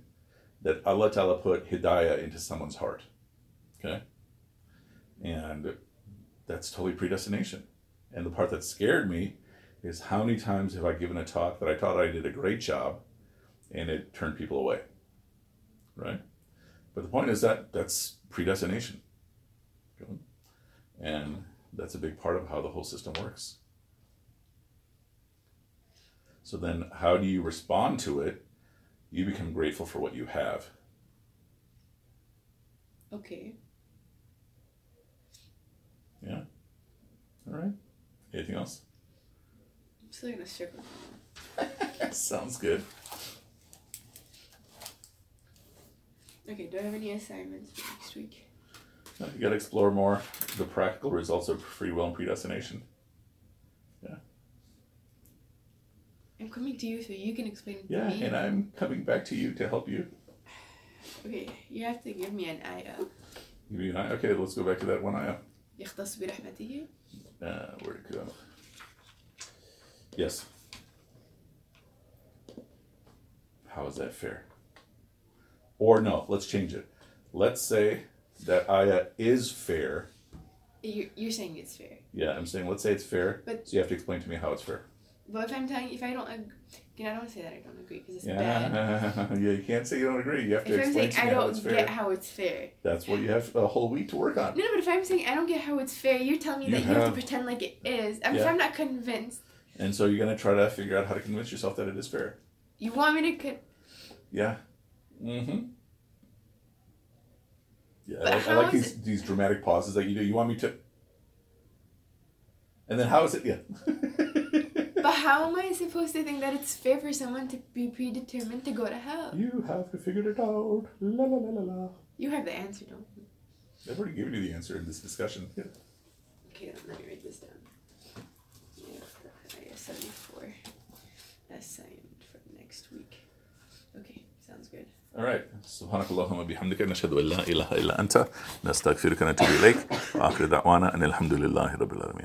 that Allah Ta'ala put hidayah into someone's heart. Okay? And that's totally predestination. And the part that scared me is how many times have I given a talk that I thought I did a great job and it turned people away. right? But the point is that that's predestination. And that's a big part of how the whole system works. So then, how do you respond to it? You become grateful for what you have. Okay. Yeah. All right. Anything else? I'm still gonna circle. Sounds good. Okay, do I have any assignments for next week? Now You got to explore more the practical results of free will and predestination. I'm coming to you so you can explain it to Yeah, me. and I'm coming back to you to help you. Okay, you have to give me an ayah. Give you an eye. Okay, let's go back to that one eye. يختص برحمته Uh, where'd it go? Yes. How is that fair? Or no, let's change it. Let's say that ayah is fair. you, You're saying it's fair. Yeah, I'm saying let's say it's fair. But- so you have to explain to me how it's fair. But if I'm telling if I don't, ag- again, I don't say that I don't agree because it's bad. Yeah, yeah. You can't say you don't agree. You have to If I'm explain saying to me I how don't it's fair. get how it's fair. That's what you have a whole week to work on. No, no, but if I'm saying I don't get how it's fair, you're telling me You that you have have- to pretend like it is. I mean, if Yeah. I'm not convinced, And so you're gonna try to figure out how to convince yourself that it is fair. you want me to. Con- Yeah. Mm-hmm. Yeah, I like, I like these these dramatic pauses that you do. You want me to And then how is it yeah. but how am I supposed to think that it's fair for someone to be predetermined to go to hell? you have to figure it out. La la la la la. You have the answer, don't you? I've already given you the answer in this discussion. Yeah. Okay, let me write this down. Yeah, I 74 assigned for next week. Okay, sounds good. All right. سبحانك اللهم وبحمدك نشهد أن لا إله إلا أنت نستغفرك ونتوب إليك وآخر دعوانا أن الحمد لله رب العالمين